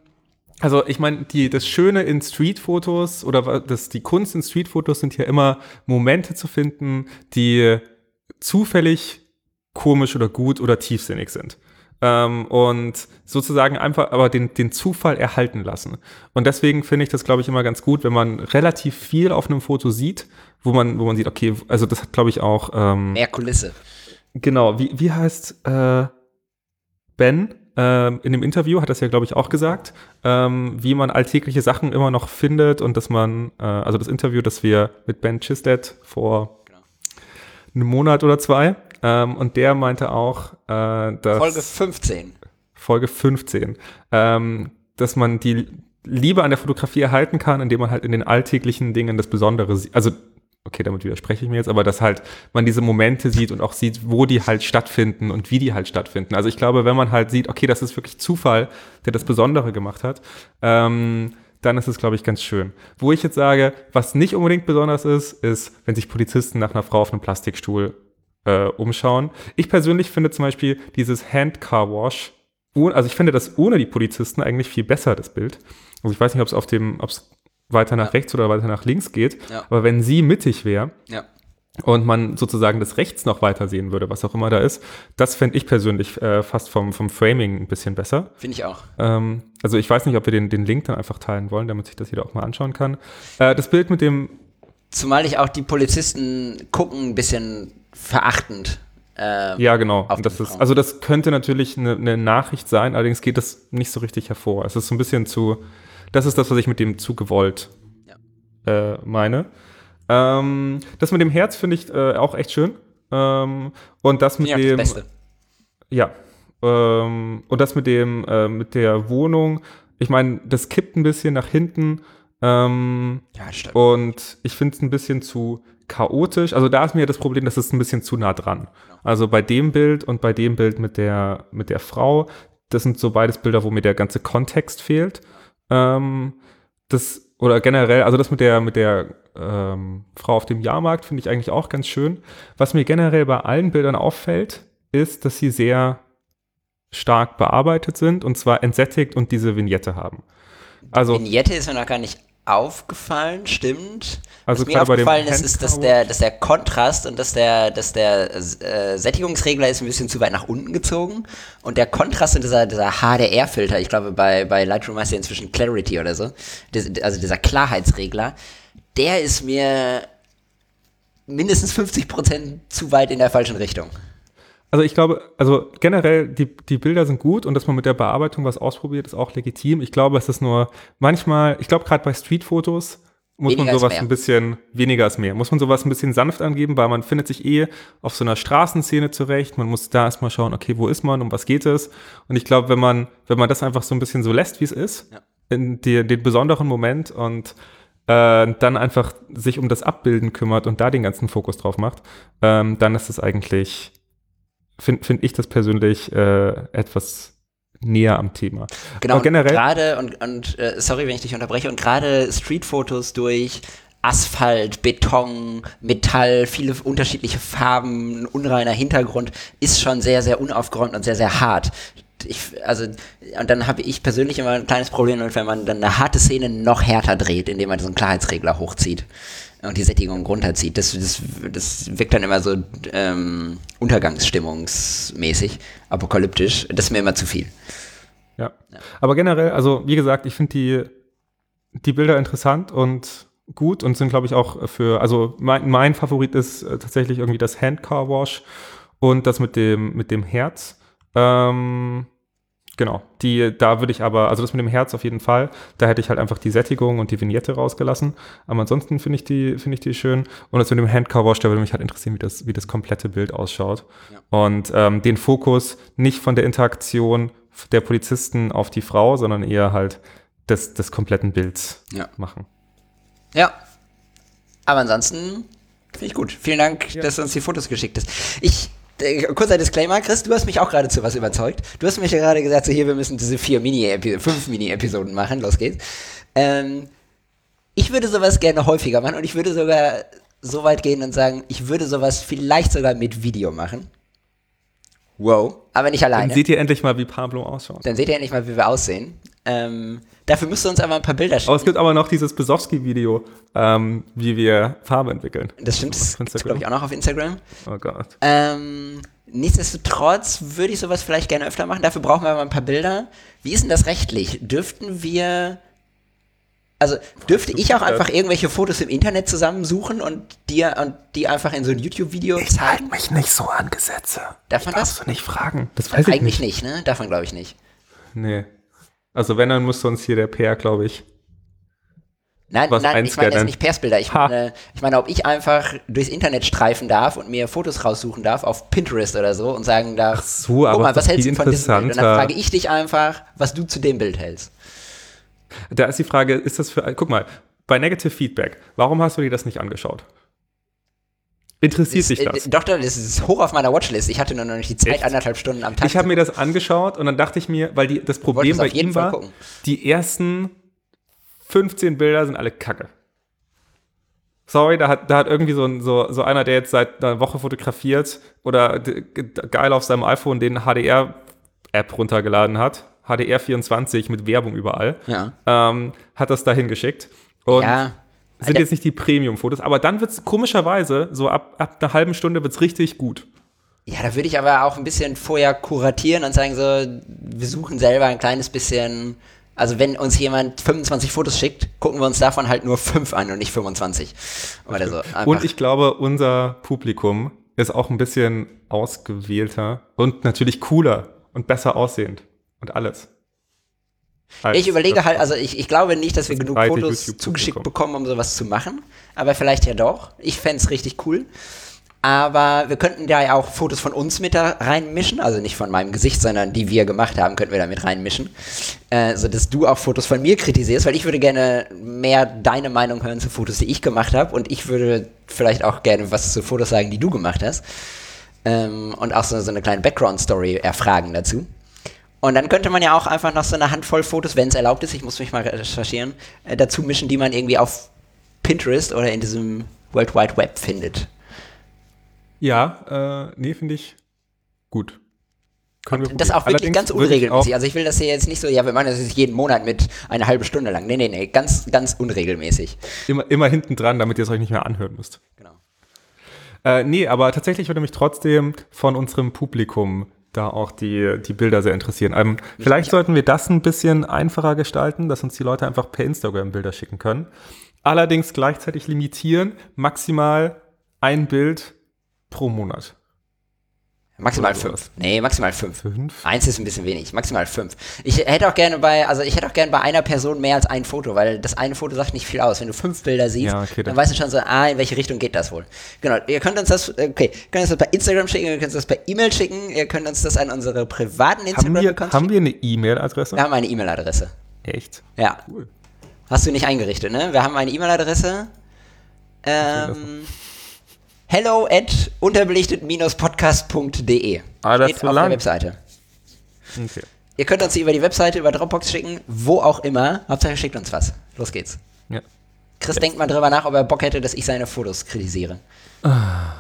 also ich meine, die, das Schöne in Streetfotos oder das, die Kunst in Streetfotos sind ja immer Momente zu finden, die zufällig komisch oder gut oder tiefsinnig sind. Ähm, und sozusagen einfach aber den, den Zufall erhalten lassen. Und deswegen finde ich das, glaube ich, immer ganz gut, wenn man relativ viel auf einem Foto sieht, wo man, wo man sieht, okay, also das hat, glaube ich, auch ähm, Mehr Kulisse. Genau, wie, wie heißt äh, Ben? Ähm, in dem Interview hat das ja, glaube ich, auch gesagt, ähm, wie man alltägliche Sachen immer noch findet und dass man, äh, also das Interview, das wir mit Ben Chistet vor Genau. einem Monat oder zwei, ähm, und der meinte auch, äh, dass Folge 15. Folge 15, ähm, dass man die Liebe an der Fotografie erhalten kann, indem man halt in den alltäglichen Dingen das Besondere sieht. Also, okay, damit widerspreche ich mir jetzt, aber dass halt man diese Momente sieht und auch sieht, wo die halt stattfinden und wie die halt stattfinden. Also ich glaube, wenn man halt sieht, okay, das ist wirklich Zufall, der das Besondere gemacht hat, ähm, dann ist es, glaube ich, ganz schön. Wo ich jetzt sage, was nicht unbedingt besonders ist, ist, wenn sich Polizisten nach einer Frau auf einem Plastikstuhl äh, umschauen. Ich persönlich finde zum Beispiel dieses Hand-Car-Wash, also ich finde das ohne die Polizisten eigentlich viel besser, das Bild. Also ich weiß nicht, ob es auf dem, ob es weiter nach Ja. rechts oder weiter nach links geht, Ja. aber wenn sie mittig wäre Ja. und man sozusagen das rechts noch weiter sehen würde, was auch immer da ist, das fände ich persönlich äh, fast vom, vom Framing ein bisschen besser. Finde ich auch. Ähm, also ich weiß nicht, ob wir den, den Link dann einfach teilen wollen, damit sich das jeder auch mal anschauen kann. Äh, das Bild mit dem Zumal ich auch die Polizisten gucken ein bisschen verachtend. Ähm, Ja, genau. das ist, also das könnte natürlich eine, eine Nachricht sein, allerdings geht das nicht so richtig hervor. Es ist so ein bisschen zu, das ist das, was ich mit dem zu gewollt äh, meine. Ähm, das mit dem Herz finde ich äh, auch echt schön. Ähm, und das mit auch dem, das Beste. ja. Ähm, und das mit dem, äh, mit der Wohnung, ich meine, das kippt ein bisschen nach hinten. Ähm, Ja, stimmt. und ich finde es ein bisschen zu chaotisch. Also da ist mir das Problem, das ist ein bisschen zu nah dran. Also bei dem Bild und bei dem Bild mit der, mit der Frau, das sind so beides Bilder, wo mir der ganze Kontext fehlt. Ähm, das, oder generell, also das mit der, mit der ähm, Frau auf dem Jahrmarkt finde ich eigentlich auch ganz schön. Was mir generell bei allen Bildern auffällt, ist, dass sie sehr stark bearbeitet sind und zwar entsättigt und diese Vignette haben. Also, Vignette ist mir noch gar nicht aufgefallen, stimmt. Also Was mir aufgefallen ist, ist, dass der, dass der Kontrast und dass der, dass der äh, Sättigungsregler ist ein bisschen zu weit nach unten gezogen und der Kontrast und dieser, dieser HDR-Filter, ich glaube bei, bei Lightroom heißt der inzwischen Clarity oder so, also dieser Klarheitsregler, der ist mir mindestens 50% zu weit in der falschen Richtung. Also ich glaube, also generell, die, die Bilder sind gut und dass man mit der Bearbeitung was ausprobiert, ist auch legitim. Ich glaube, es ist nur manchmal, ich glaube gerade bei Streetfotos muss weniger man sowas ein bisschen, weniger als mehr, muss man sowas ein bisschen sanft angeben, weil man findet sich eh auf so einer Straßenszene zurecht. Man muss da erstmal schauen, okay, wo ist man, um was geht es? Und ich glaube, wenn man, wenn man das einfach so ein bisschen so lässt, wie es ist, ja. in die, den besonderen Moment und äh, dann einfach sich um das Abbilden kümmert und da den ganzen Fokus drauf macht, ähm, dann ist es eigentlich finde find ich das persönlich äh, etwas näher am Thema. Genau, gerade und, und äh, sorry, wenn ich dich unterbreche, und gerade Streetfotos durch Asphalt, Beton, Metall, viele unterschiedliche Farben, unreiner Hintergrund ist schon sehr, sehr unaufgeräumt und sehr, sehr hart. Ich, also, und dann habe ich persönlich immer ein kleines Problem wenn man dann eine harte Szene noch härter dreht, indem man diesen Klarheitsregler hochzieht und die Sättigung runterzieht. Das, das, das wirkt dann immer so ähm, untergangsstimmungsmäßig, apokalyptisch. Das ist mir immer zu viel. Ja. ja. Aber generell, also wie gesagt, ich finde die, die Bilder interessant und gut und sind, glaube ich, auch für, also mein, mein Favorit ist äh, tatsächlich irgendwie das Hand Car Wash und das mit dem, mit dem Herz. Ähm, Genau, die, da würde ich aber, also das mit dem Herz auf jeden Fall, da hätte ich halt einfach die Sättigung und die Vignette rausgelassen. Aber ansonsten finde ich die, finde ich die schön. Und das mit dem Handcover, da würde mich halt interessieren, wie das, wie das komplette Bild ausschaut. Ja. Und ähm, den Fokus nicht von der Interaktion der Polizisten auf die Frau, sondern eher halt des, des kompletten Bilds ja. machen. Ja. Aber ansonsten finde ich gut. Vielen Dank, ja. dass du uns die Fotos geschickt hast. Ich kurzer Disclaimer, Chris, du hast mich auch gerade zu was überzeugt. Du hast mich ja gerade gesagt, so hier, wir müssen diese vier Mini fünf Mini-Episoden machen, los geht's. Ähm, ich würde sowas gerne häufiger machen und ich würde sogar so weit gehen und sagen, ich würde sowas vielleicht sogar mit Video machen. Wow. Aber nicht alleine. Dann seht ihr endlich mal, wie Pablo ausschaut. Dann seht ihr endlich mal, wie wir aussehen. Ähm, dafür müsst ihr uns einfach ein paar Bilder schicken. Aber es gibt aber noch dieses Besowski-Video, ähm, wie wir Farbe entwickeln. Das stimmt, das gibt glaube ich auch noch auf Instagram. Oh Gott. Ähm, nichtsdestotrotz würde ich sowas vielleicht gerne öfter machen. Dafür brauchen wir aber ein paar Bilder. Wie ist denn das rechtlich? Dürften wir also dürfte ich auch einfach irgendwelche Fotos im Internet zusammensuchen und dir und die einfach in so ein YouTube-Video zeigen? Ich halte mich nicht so an Gesetze. Darf man das? Darfst du nicht fragen. Das weiß Eigentlich ich nicht. nicht, ne? Darf man, glaube ich, nicht. Nee. Also wenn, dann muss sonst hier der PR, glaube ich. Nein, nein, ich meine jetzt nicht Persbilder. Ich meine, ich meine, ob ich einfach durchs Internet streifen darf und mir Fotos raussuchen darf auf Pinterest oder so und sagen darf, Ach so, aber mal, was hältst du von diesem Bild? Und dann frage ich dich einfach, was du zu dem Bild hältst. Da ist die Frage, ist das für, guck mal, bei Negative Feedback, warum hast du dir das nicht angeschaut? Interessiert dich das? Äh, doch, das ist hoch auf meiner Watchlist. Ich hatte nur noch nicht die Zeit, Echt? anderthalb Stunden am Tag. Ich habe mir das angeschaut und dann dachte ich mir, weil die, das Problem bei ihm war, die ersten 15 Bilder sind alle kacke. Sorry, da hat, da hat irgendwie so, ein, so, so einer, der jetzt seit einer Woche fotografiert oder geil auf seinem iPhone den HDR-App runtergeladen hat, HDR24 mit Werbung überall, ja. ähm, hat das dahin geschickt. Und ja sind jetzt nicht die Premium-Fotos, aber dann wird es komischerweise, so ab, ab einer halben Stunde wird es richtig gut. Ja, da würde ich aber auch ein bisschen vorher kuratieren und sagen so, wir suchen selber ein kleines bisschen, also wenn uns jemand 25 Fotos schickt, gucken wir uns davon halt nur 5 an und nicht 25. Oder so. Und ich glaube, unser Publikum ist auch ein bisschen ausgewählter und natürlich cooler und besser aussehend und alles. Halt, ich überlege halt, also ich, ich glaube nicht, dass wir genug Fotos zugeschickt bekommen, um sowas zu machen. Aber vielleicht ja doch. Ich fände es richtig cool. Aber wir könnten da ja auch Fotos von uns mit da reinmischen, also nicht von meinem Gesicht, sondern die wir gemacht haben, könnten wir da mit reinmischen. Äh, sodass du auch Fotos von mir kritisierst, weil ich würde gerne mehr deine Meinung hören zu Fotos, die ich gemacht habe. Und ich würde vielleicht auch gerne was zu Fotos sagen, die du gemacht hast. Ähm, und auch so, so eine kleine Background-Story erfragen dazu. Und dann könnte man ja auch einfach noch so eine Handvoll Fotos, wenn es erlaubt ist, ich muss mich mal recherchieren, äh, dazu mischen, die man irgendwie auf Pinterest oder in diesem World Wide Web findet. Ja, äh, nee, finde ich gut. Können wir das auch wirklich Allerdings ganz unregelmäßig. Also ich will das hier jetzt nicht so, ja, wir machen das jetzt jeden Monat mit eine halbe Stunde lang. Nee, nee, nee, ganz, ganz unregelmäßig. Immer, immer hinten dran, damit ihr es euch nicht mehr anhören müsst. Genau. Äh, nee, aber tatsächlich würde mich trotzdem von unserem Publikum da auch die, die Bilder sehr interessieren. Ähm, vielleicht ja. sollten wir das ein bisschen einfacher gestalten, dass uns die Leute einfach per Instagram Bilder schicken können. Allerdings gleichzeitig limitieren, maximal ein Bild pro Monat. Maximal fünf. Nee, maximal fünf. fünf. Eins ist ein bisschen wenig. Maximal fünf. Ich hätte auch gerne bei, also ich hätte auch gerne bei einer Person mehr als ein Foto, weil das eine Foto sagt nicht viel aus. Wenn du fünf Bilder siehst, ja, okay, dann weißt du schon so, ah, in welche Richtung geht das wohl. Genau. Ihr könnt uns das, okay, könnt uns das bei Instagram schicken, ihr könnt uns das per E-Mail schicken, ihr könnt uns das an unsere privaten Instagram-Accounts Haben wir eine E-Mail-Adresse? Wir haben eine E-Mail-Adresse. Echt? Ja. Cool. Hast du nicht eingerichtet, ne? Wir haben eine E-Mail-Adresse. Ähm hello at unterbelichtet-podcast.de. Ah, das Steht auf lang. der Webseite. Okay. Ihr könnt uns über die Webseite, über Dropbox schicken, wo auch immer. Hauptsache schickt uns was. Los geht's. Ja. Chris Jetzt. denkt mal drüber nach, ob er Bock hätte, dass ich seine Fotos kritisiere. Ah.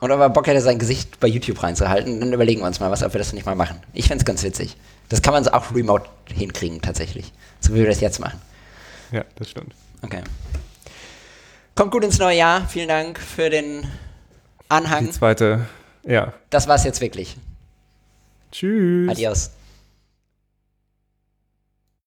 Und ob er Bock hätte, sein Gesicht bei YouTube reinzuhalten. Dann überlegen wir uns mal was, ob wir das nicht mal machen. Ich fände es ganz witzig. Das kann man so auch remote hinkriegen, tatsächlich. So wie wir das jetzt machen. Ja, das stimmt. Okay. Kommt gut ins neue Jahr. Vielen Dank für den Anhang. Die zweite, ja. Das war's jetzt wirklich. Tschüss. Adios.